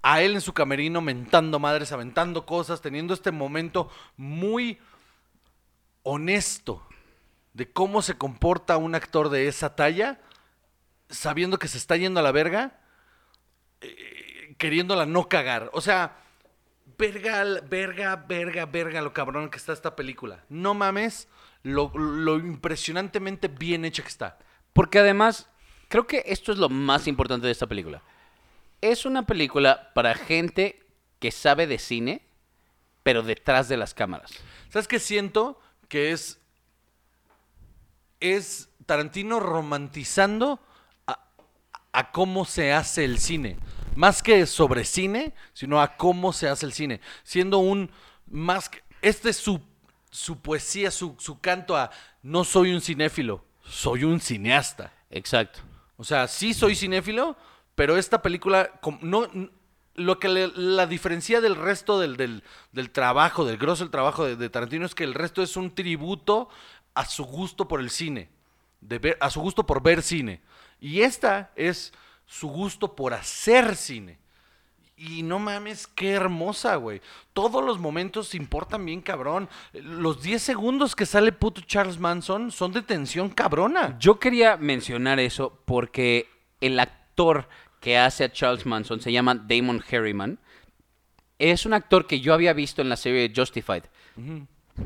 Speaker 1: A él en su camerino mentando madres, aventando cosas, teniendo este momento muy honesto de cómo se comporta un actor de esa talla, sabiendo que se está yendo a la verga, eh, queriéndola no cagar. O sea, verga, verga, verga, verga, lo cabrón que está esta película. No mames lo, lo impresionantemente bien hecha que está.
Speaker 2: Porque además, creo que esto es lo más importante de esta película. Es una película para gente que sabe de cine, pero detrás de las cámaras.
Speaker 1: ¿Sabes qué siento? Que es. Es Tarantino romantizando a, a cómo se hace el cine. Más que sobre cine, sino a cómo se hace el cine. Siendo un. Más que. Este es su, su poesía, su, su canto a. No soy un cinéfilo, soy un cineasta.
Speaker 2: Exacto.
Speaker 1: O sea, sí soy cinéfilo, pero esta película no lo que le- la diferencia del resto del, del- del trabajo, del grosso del trabajo de, de Tarantino es que el resto es un tributo a su gusto por el cine, de ver, a su gusto por ver cine. Y esta es su gusto por hacer cine. Y no mames, qué hermosa, güey. Todos los momentos importan bien, cabrón. Los 10 segundos que sale puto Charles Manson son de tensión cabrona.
Speaker 2: Yo quería mencionar eso porque el actor que hace a Charles Manson se llama Damon Harriman. Es un actor que yo había visto en la serie Justified,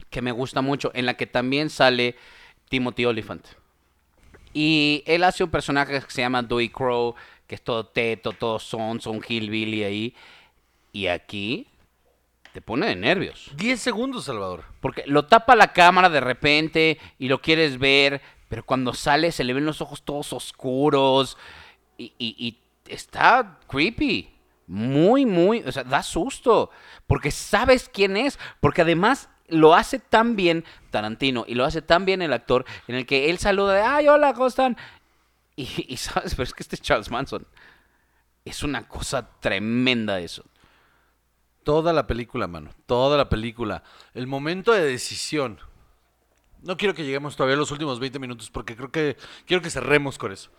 Speaker 2: que me gusta mucho, en la que también sale Timothy Oliphant. Y él hace un personaje que se llama Dewey Crow, que es todo teto, todo son, son hillbilly ahí. Y aquí te pone de nervios.
Speaker 1: 10 segundos, Salvador.
Speaker 2: Porque lo tapa la cámara de repente y lo quieres ver, pero cuando sale se le ven los ojos todos oscuros y, y- y está creepy. Muy, muy, o sea, da susto. Porque sabes quién es. Porque además lo hace tan bien Tarantino y lo hace tan bien el actor en el que él saluda de, ay, hola, ¿cómo están? Y, sabes, pero es que este es Charles Manson. Es una cosa tremenda eso.
Speaker 1: Toda la película, mano. Toda la película. El momento de decisión. No quiero que lleguemos todavía a los últimos 20 minutos porque creo que quiero que cerremos con eso.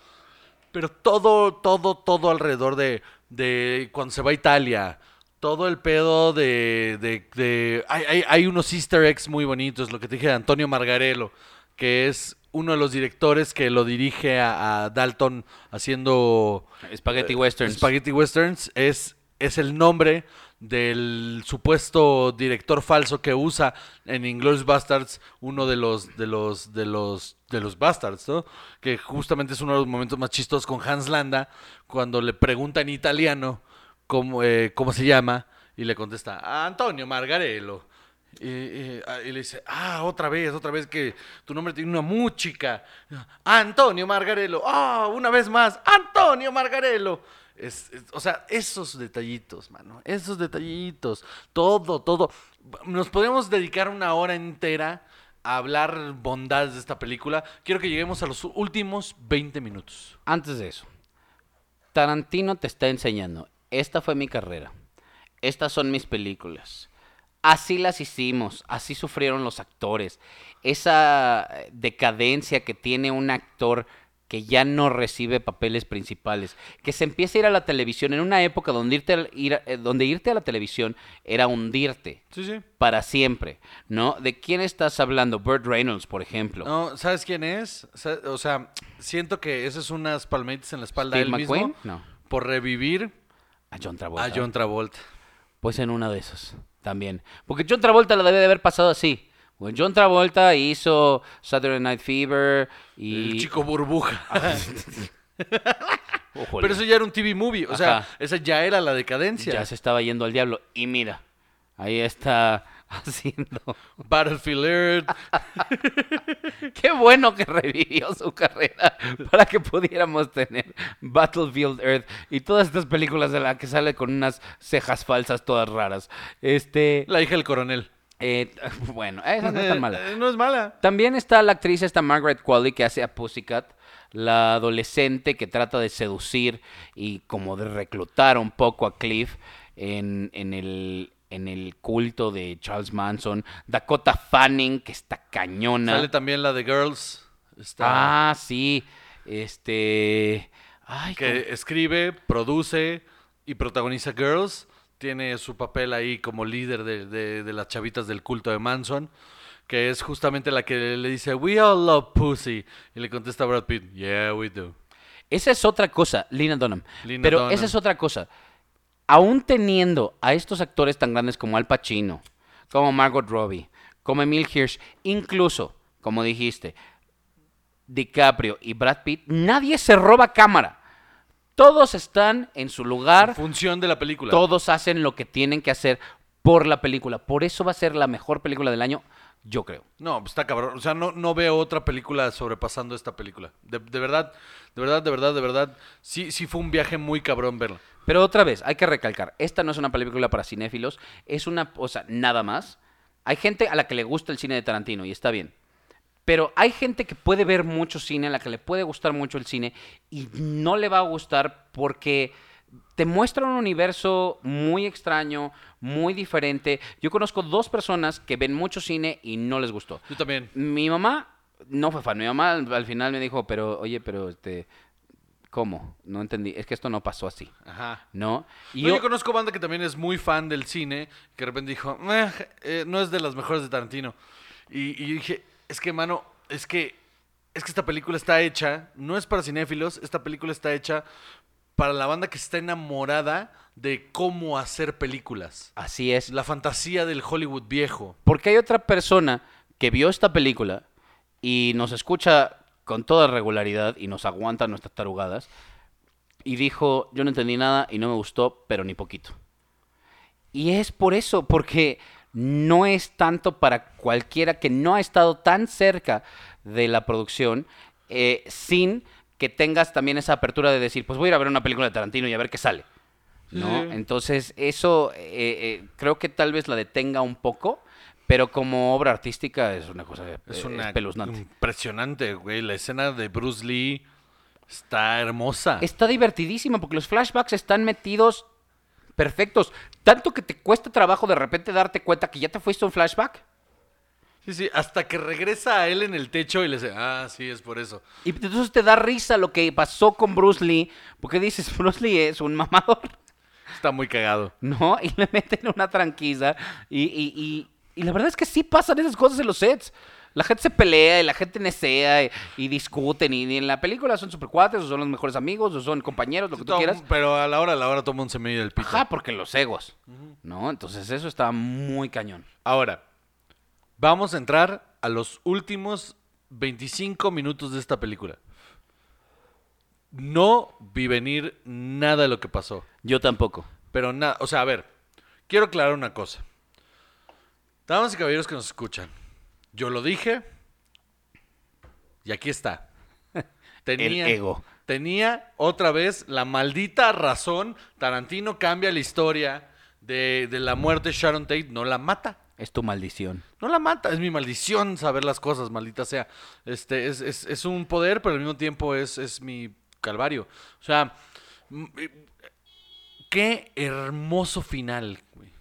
Speaker 1: Pero todo, todo, todo alrededor de, de cuando se va a Italia. Todo el pedo de... de, de- hay, hay- hay unos easter eggs muy bonitos. Lo que te dije de Antonio Margarelo, que es uno de los directores que lo dirige a, a Dalton haciendo...
Speaker 2: Spaghetti
Speaker 1: eh,
Speaker 2: Westerns.
Speaker 1: Spaghetti Westerns es, es el nombre del supuesto director falso que usa en Inglourious Bastards uno de los de los de los de los Bastards, ¿no? Que justamente es uno de los momentos más chistosos con Hans Landa cuando le pregunta en italiano cómo, eh, cómo se llama y le contesta Antonio Margarello. Ah, y le dice, ah, otra vez, otra vez que tu nombre tiene una música. Antonio Margarelo. Ah, una vez más, Antonio Margarelo. Es- es- o sea, esos detallitos, mano. Esos detallitos. Todo, todo. Nos podemos dedicar una hora entera a hablar bondades de esta película. Quiero que lleguemos a los últimos 20 minutos.
Speaker 2: Antes de eso, Tarantino te está enseñando, esta fue mi carrera, estas son mis películas, así las hicimos, así sufrieron los actores, esa eh, decadencia que tiene un actor que ya no recibe papeles principales, que se empieza a ir a la televisión en una época donde irte, ir a- eh, donde irte a la televisión era hundirte
Speaker 1: Sí, sí.
Speaker 2: para siempre, ¿no? ¿De quién estás hablando? Burt Reynolds, por ejemplo.
Speaker 1: No, ¿sabes quién es? O sea, siento que esas son unas palmaditas en la espalda
Speaker 2: ¿Steve
Speaker 1: de él mismo
Speaker 2: McQueen? No.
Speaker 1: por revivir
Speaker 2: A John Travolta.
Speaker 1: a John Travolta.
Speaker 2: Pues en una de esas también. Porque John Travolta la debe de haber pasado así. Bueno, John Travolta hizo Saturday Night Fever y...
Speaker 1: El chico burbuja. Pero eso ya era un TV movie. O sea,
Speaker 2: Ajá.
Speaker 1: esa ya era la decadencia.
Speaker 2: ya se estaba yendo al diablo. Y mira, ahí está haciendo...
Speaker 1: Battlefield Earth.
Speaker 2: Qué bueno que revivió su carrera para que pudiéramos tener Battlefield Earth y todas estas películas de las que sale con unas cejas falsas todas raras. Este...
Speaker 1: La hija del coronel.
Speaker 2: eh, bueno, esa no es tan mala.
Speaker 1: No es mala.
Speaker 2: También está la actriz esta Margaret Qualley que hace a Pussycat, la adolescente que trata de seducir y como de reclutar un poco a Cliff en, en el, en el culto de Charles Manson. Dakota Fanning, que está cañona.
Speaker 1: Sale también la de Girls. Está,
Speaker 2: Ah, sí. Este... Ay,
Speaker 1: que escribe, produce y protagoniza Girls. Tiene su papel ahí como líder de, de- de las chavitas del culto de Manson. Que es justamente la que le dice, We all love pussy. Y le contesta Brad Pitt, Yeah, we do.
Speaker 2: Esa es otra cosa, Lina Dunham.
Speaker 1: Lena
Speaker 2: Pero
Speaker 1: Dunham.
Speaker 2: esa es otra cosa. Aún teniendo a estos actores tan grandes como Al Pacino, como Margot Robbie, como Emil Hirsch, incluso, como dijiste, DiCaprio y Brad Pitt, nadie se roba cámara. Todos están en su lugar,
Speaker 1: Función de la película.
Speaker 2: todos hacen lo que tienen que hacer por la película. Por eso va a ser la mejor película del año, yo creo.
Speaker 1: No, pues está cabrón. O sea, no, no veo otra película sobrepasando esta película. De, de verdad, de verdad, de verdad, de verdad. Sí, sí fue un viaje muy cabrón verla.
Speaker 2: Pero otra vez, hay que recalcar, esta no es una película para cinéfilos, es una, o sea, nada más. Hay gente a la que le gusta el cine de Tarantino y está bien. Pero hay gente que puede ver mucho cine, a la que le puede gustar mucho el cine y no le va a gustar porque te muestra un universo muy extraño, muy diferente. Yo conozco dos personas que ven mucho cine y no les gustó.
Speaker 1: Yo también.
Speaker 2: Mi mamá no fue fan. Mi mamá al al final me dijo, pero, oye, pero, este, ¿cómo? No entendí. Es que esto no pasó así.
Speaker 1: Ajá.
Speaker 2: ¿No? Y
Speaker 1: No,
Speaker 2: yo,
Speaker 1: yo conozco banda que también es muy fan del cine, que de repente dijo, "Meh, eh, no es de las mejores de Tarantino. Y, y dije, es que, mano, es que, es que esta película está hecha, no es para cinéfilos, esta película está hecha para la banda que está enamorada de cómo hacer películas.
Speaker 2: así es.
Speaker 1: La fantasía del Hollywood viejo.
Speaker 2: Porque hay otra persona que vio esta película y nos escucha con toda regularidad y nos aguanta nuestras tarugadas y dijo, yo no entendí nada y no me gustó, pero ni poquito. Y es por eso, porque no es tanto para cualquiera que no ha estado tan cerca de la producción, eh, sin que tengas también esa apertura de decir, pues voy a ir a ver una película de Tarantino y a ver qué sale. ¿no?
Speaker 1: Sí.
Speaker 2: Entonces, eso eh, eh, creo que tal vez la detenga un poco, pero como obra artística es una cosa eh,
Speaker 1: Es una
Speaker 2: espeluznante.
Speaker 1: impresionante, güey. La escena de Bruce Lee está hermosa.
Speaker 2: Está divertidísima porque los flashbacks están metidos perfectos. Tanto que te cuesta trabajo de repente darte cuenta que ya te fuiste a un flashback.
Speaker 1: Sí, sí, hasta que regresa a él en el techo y le dice, ah, sí, es por eso.
Speaker 2: Y entonces te da risa lo que pasó con Bruce Lee, porque dices, Bruce Lee es un mamador,
Speaker 1: Está muy cagado.
Speaker 2: ¿no? Y le meten una tranquila. Y, y, y, y la verdad es que sí pasan esas cosas en los sets. La gente se pelea y la gente nesea y, y discuten. Y, y en la película son super cuates, o son los mejores amigos, o son compañeros, lo que tú
Speaker 1: Todo-
Speaker 2: quieras.
Speaker 1: Pero a la hora, a la hora todo el mundo se mide el pito.
Speaker 2: Ajá, porque los egos, ¿no? Entonces eso está muy cañón.
Speaker 1: Ahora, vamos a entrar a los últimos 25 minutos de esta película. No vi venir nada de lo que pasó.
Speaker 2: Yo tampoco.
Speaker 1: Pero nada, o sea, a ver, quiero aclarar una cosa. Damas y caballeros que nos escuchan, yo lo dije y aquí está. Tenía,
Speaker 2: El ego.
Speaker 1: Tenía otra vez la maldita razón. Tarantino cambia la historia de, de la muerte de Sharon Tate, no la mata.
Speaker 2: Es tu maldición.
Speaker 1: No la mata, es mi maldición saber las cosas, maldita sea. Este, es, es- es un poder, pero al mismo tiempo es, es mi calvario. O sea, eh, qué hermoso final, güey.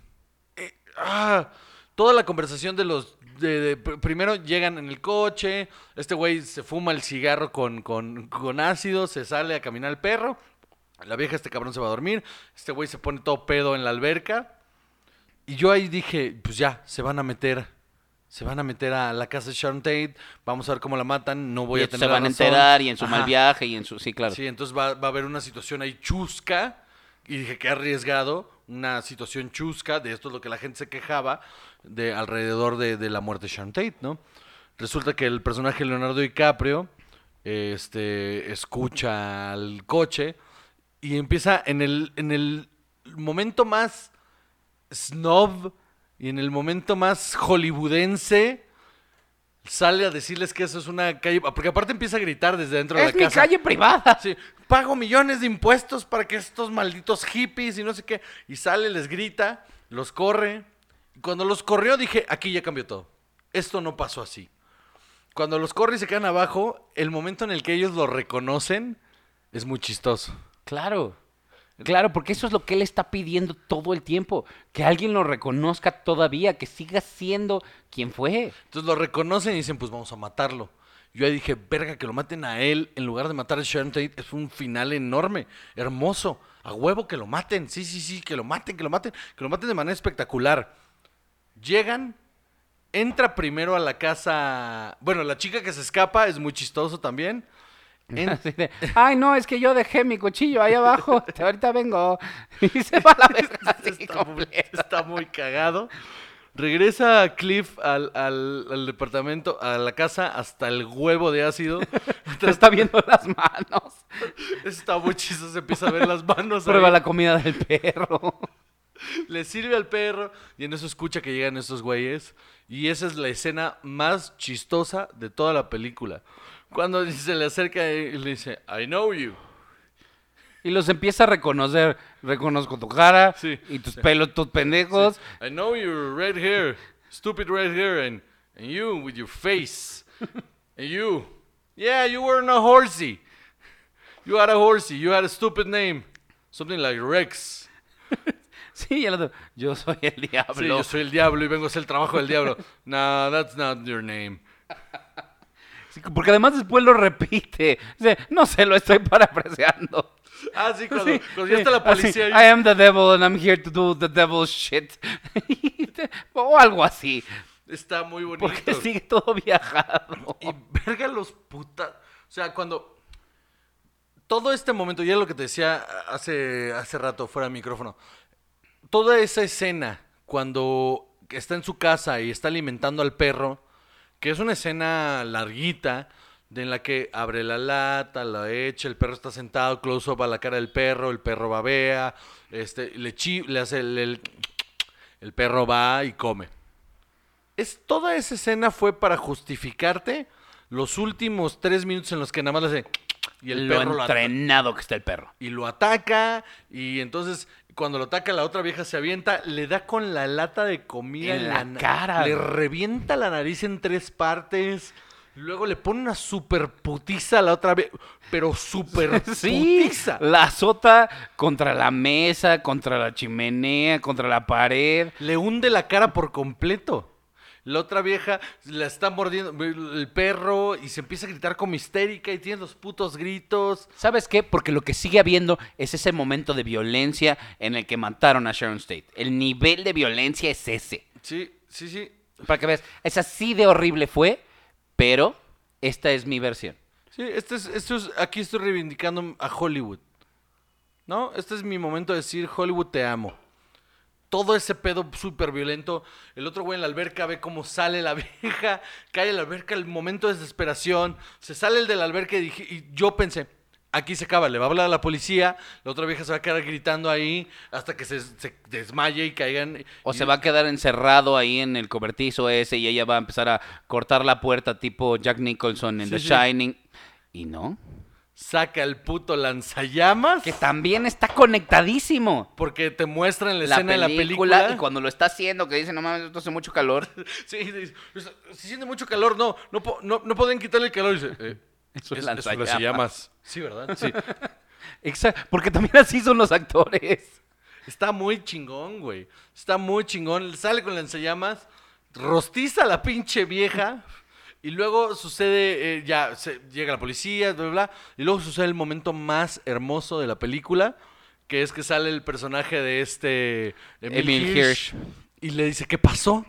Speaker 1: Eh, ah, toda la conversación de los... de- de- pr- primero llegan en el coche, este güey se fuma el cigarro con, con, con ácido, se sale a caminar el perro, la vieja, este cabrón se va a dormir, este güey se pone todo pedo en la alberca, y yo ahí dije, pues ya, se van a meter. Se van a meter a la casa de Sharon Tate. Vamos a ver cómo la matan. No voy
Speaker 2: Y
Speaker 1: a tener
Speaker 2: se van a enterar y en su mal viaje y en su... Sí, claro.
Speaker 1: Sí, entonces va, va a haber una situación ahí chusca. Y dije, qué arriesgado. Una situación chusca. De esto es lo que la gente se quejaba. De alrededor de, de la muerte de Sharon Tate, ¿no? Resulta que el personaje Leonardo DiCaprio. Este. escucha al coche. Y empieza en el. en el momento más snob y en el momento más hollywoodense sale a decirles que eso es una calle, porque aparte empieza a gritar desde dentro de
Speaker 2: Es
Speaker 1: la
Speaker 2: mi
Speaker 1: casa.
Speaker 2: calle privada.
Speaker 1: Sí, pago millones de impuestos para que estos malditos hippies y no sé qué. Y sale, les grita, los corre. Y cuando los corrió dije, aquí ya cambió todo. Esto no pasó así. Cuando los corre y se quedan abajo, el momento en el que ellos lo reconocen es muy chistoso.
Speaker 2: Claro. Claro, porque eso es lo que él está pidiendo todo el tiempo. Que alguien lo reconozca todavía, que siga siendo quien fue.
Speaker 1: Entonces lo reconocen y dicen, pues vamos a matarlo. Yo ahí dije, verga, que lo maten a él en lugar de matar a Sharon Tate es un final enorme, hermoso. A huevo que lo maten, sí, sí, sí, que lo maten, que lo maten, que lo maten de manera espectacular. Llegan, entra primero a la casa. Bueno, la chica que se escapa es muy chistoso también. En-
Speaker 2: Así de, Ay, no, es que yo dejé mi cuchillo ahí abajo. Ahorita vengo. Y se va a la verga
Speaker 1: está muy cagado. Regresa Cliff al, al- al departamento, a la casa, hasta el huevo de ácido.
Speaker 2: Te está viendo las manos.
Speaker 1: Está muy chistoso, se empieza a ver las manos.
Speaker 2: Prueba
Speaker 1: ahí.
Speaker 2: la comida del perro.
Speaker 1: Le sirve al perro y en eso escucha que llegan estos güeyes. Y esa es la escena más chistosa de toda la película. Cuando se le acerca y le dice, I know you.
Speaker 2: Y los empieza a reconocer. Reconozco tu cara
Speaker 1: Sí.
Speaker 2: y tus pelos, tus pendejos.
Speaker 1: I know your red hair, stupid red hair, and, and you with your face. and you, yeah, you weren't a horsey. You had a horsey, you had a stupid name. Something like Rex.
Speaker 2: Sí, el otro, yo soy el diablo.
Speaker 1: Sí, yo soy el diablo y vengo a hacer el trabajo del diablo. no, that's not your name.
Speaker 2: Sí, Porque además después lo repite. Dice, no sé, lo estoy parafraseando.
Speaker 1: Ah, sí, cuando,
Speaker 2: Sí,
Speaker 1: cuando ya está la
Speaker 2: así,
Speaker 1: policía.
Speaker 2: I am the devil and I'm here to do the devil's shit. o algo así.
Speaker 1: Está muy bonito.
Speaker 2: Porque sigue todo viajado.
Speaker 1: Y verga los putas. O sea, cuando. Todo este momento, ya lo que te decía hace, hace rato fuera del micrófono. Toda esa escena, cuando está en su casa y está alimentando al perro, que es una escena larguita, de en la que abre la lata, la echa, el perro está sentado, close up a la cara del perro, el perro babea, este, le, chi- le hace el, el, el perro va y come es toda esa escena fue para justificarte los últimos tres minutos en los que nada más le hace y el
Speaker 2: lo
Speaker 1: perro lo
Speaker 2: entrenado que está el perro.
Speaker 1: y lo ataca y entonces cuando lo ataca la otra vieja se avienta le da con la lata de comida
Speaker 2: En la cara,
Speaker 1: le revienta la nariz en tres partes luego le pone una super putiza a la otra vez pero super
Speaker 2: Sí,
Speaker 1: putiza
Speaker 2: la azota contra la mesa, contra la chimenea, contra la pared.
Speaker 1: le hunde la cara por completo. La otra vieja la está mordiendo el perro y se empieza a gritar como histérica y tiene los putos gritos.
Speaker 2: ¿Sabes qué? Porque lo que sigue habiendo es ese momento de violencia en el que mataron a Sharon State. El nivel de violencia es ese.
Speaker 1: Sí, sí, sí.
Speaker 2: Para que veas, es así de horrible fue, pero esta es mi versión.
Speaker 1: Sí, este es, esto es, aquí estoy reivindicando a Hollywood. ¿No? Este es mi momento de decir, Hollywood te amo. Todo ese pedo súper violento. El otro güey en la alberca ve cómo sale la vieja, cae en la alberca, el momento de desesperación. Se sale el de la alberca y, dije- y yo pensé, aquí se acaba, le va a hablar a la policía, la otra vieja se va a quedar gritando ahí hasta que se, se desmaye y caigan.
Speaker 2: O
Speaker 1: y-
Speaker 2: se va a quedar encerrado ahí en el cobertizo ese y ella va a empezar a cortar la puerta tipo Jack Nicholson en
Speaker 1: Sí,
Speaker 2: The
Speaker 1: sí.
Speaker 2: Shining. Y no.
Speaker 1: Saca el puto lanzallamas.
Speaker 2: Que también está conectadísimo.
Speaker 1: Porque te muestran la,
Speaker 2: La
Speaker 1: escena
Speaker 2: película,
Speaker 1: de la película.
Speaker 2: y cuando lo está haciendo, que dice, no mames, esto hace mucho calor.
Speaker 1: Sí, dice, si siente mucho calor, no, no, no, no pueden quitarle el calor. Y dice, eh,
Speaker 2: Es un
Speaker 1: es-
Speaker 2: lanzallamas.
Speaker 1: lanzallamas. Sí, ¿verdad? Sí.
Speaker 2: Exacto, porque también así son los actores.
Speaker 1: Está muy chingón, güey. Está muy chingón. Sale con lanzallamas, rostiza a la pinche vieja. Y luego sucede, eh, ya se- llega la policía, bla, bla, bla. Y luego sucede el momento más hermoso de la película, que es que sale el personaje de este
Speaker 2: Emil Hirsch.
Speaker 1: y le dice, ¿qué pasó?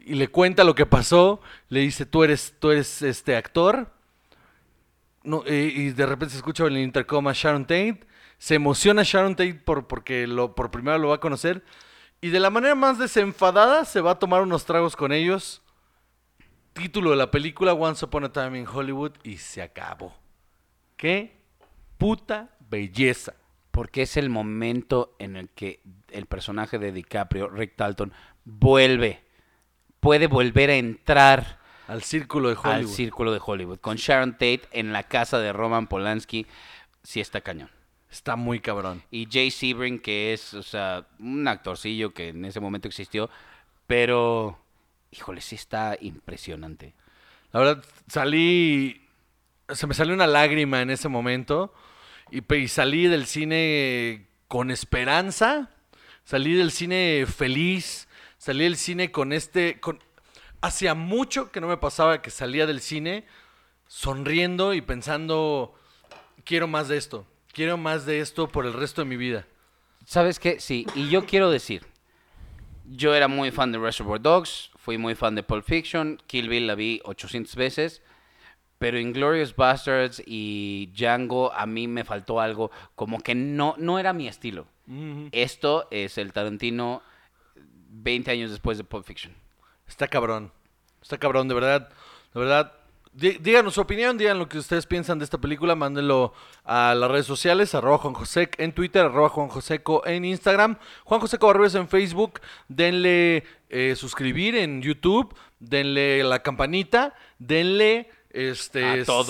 Speaker 1: Y le cuenta lo que pasó. Le dice, tú eres, tú eres este actor. Y de repente se escucha en el intercom a Sharon Tate. Se emociona Sharon Tate por, porque por primera lo va a conocer. Y de la manera más desenfadada se va a tomar unos tragos con ellos. Título de la película Once Upon a Time in Hollywood y se acabó. ¡Qué puta belleza!
Speaker 2: Porque es el momento en el que el personaje de DiCaprio, Rick Dalton, vuelve. Puede volver a entrar
Speaker 1: Al círculo de
Speaker 2: al
Speaker 1: Hollywood.
Speaker 2: círculo de Hollywood. Con Sharon Tate en la casa de Roman Polanski. Sí está cañón.
Speaker 1: Está muy cabrón.
Speaker 2: Y Jay Sebring, que es, o sea, un actorcillo que en ese momento existió. Pero, híjole, sí está impresionante.
Speaker 1: La verdad, salí. Se me salió una lágrima en ese momento. Y, y salí del cine con esperanza. Salí del cine feliz. Salí del cine con este. Con... Hacía mucho que no me pasaba que salía del cine sonriendo y pensando. Quiero más de esto. Quiero más de esto por el resto de mi vida.
Speaker 2: ¿Sabes qué? Sí, y yo quiero decir, yo era muy fan de Reservoir Dogs, fui muy fan de Pulp Fiction, Kill Bill la vi 800 veces, pero Inglorious Bastards y Django a mí me faltó algo, como que no, no era mi estilo. Esto es el Tarantino 20 años después de Pulp Fiction.
Speaker 1: Está cabrón. Está cabrón, de verdad. De verdad. Dí- Díganos su opinión, digan lo que ustedes piensan de esta película, mándenlo a las redes sociales, arroba Juan Josec en Twitter, arroba Juan Joseco en Instagram, Juan Joseco Barrios en Facebook, denle eh, suscribir en YouTube, denle la campanita, denle este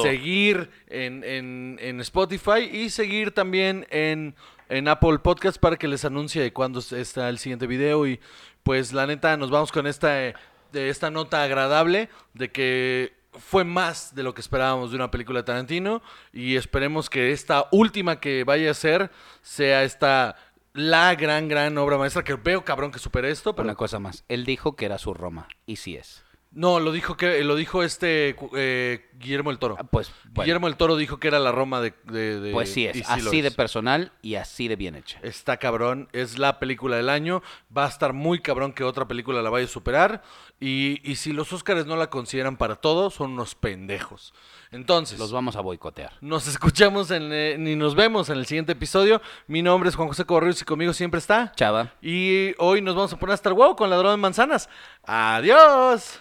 Speaker 1: seguir en, en- en Spotify y seguir también en, en Apple Podcast para que les anuncie cuándo está el siguiente video y pues la neta nos vamos con esta, eh, de esta nota agradable de que fue más de lo que esperábamos de una película de Tarantino y esperemos que esta última que vaya a ser sea esta la gran gran obra maestra que veo cabrón que supere esto pero
Speaker 2: Una cosa más, él dijo que era su Roma, y sí es.
Speaker 1: No lo dijo que lo dijo este eh, Guillermo el Toro
Speaker 2: Ah, Pues, bueno,
Speaker 1: Guillermo el Toro dijo que era la Roma de, de- de-
Speaker 2: pues sí es, así de personal y así de bien hecha.
Speaker 1: Está cabrón, es la película del año. Va a estar muy cabrón que otra película la vaya a superar. Y, y si los Óscares no la consideran para todo, son unos pendejos. Entonces,
Speaker 2: Los vamos a boicotear.
Speaker 1: nos escuchamos en, eh, ni nos vemos en el siguiente episodio. Mi nombre es Juan José Correos y conmigo siempre está.
Speaker 2: Chava.
Speaker 1: Y hoy nos vamos a poner hasta el huevo con ladrón de manzanas. Adiós.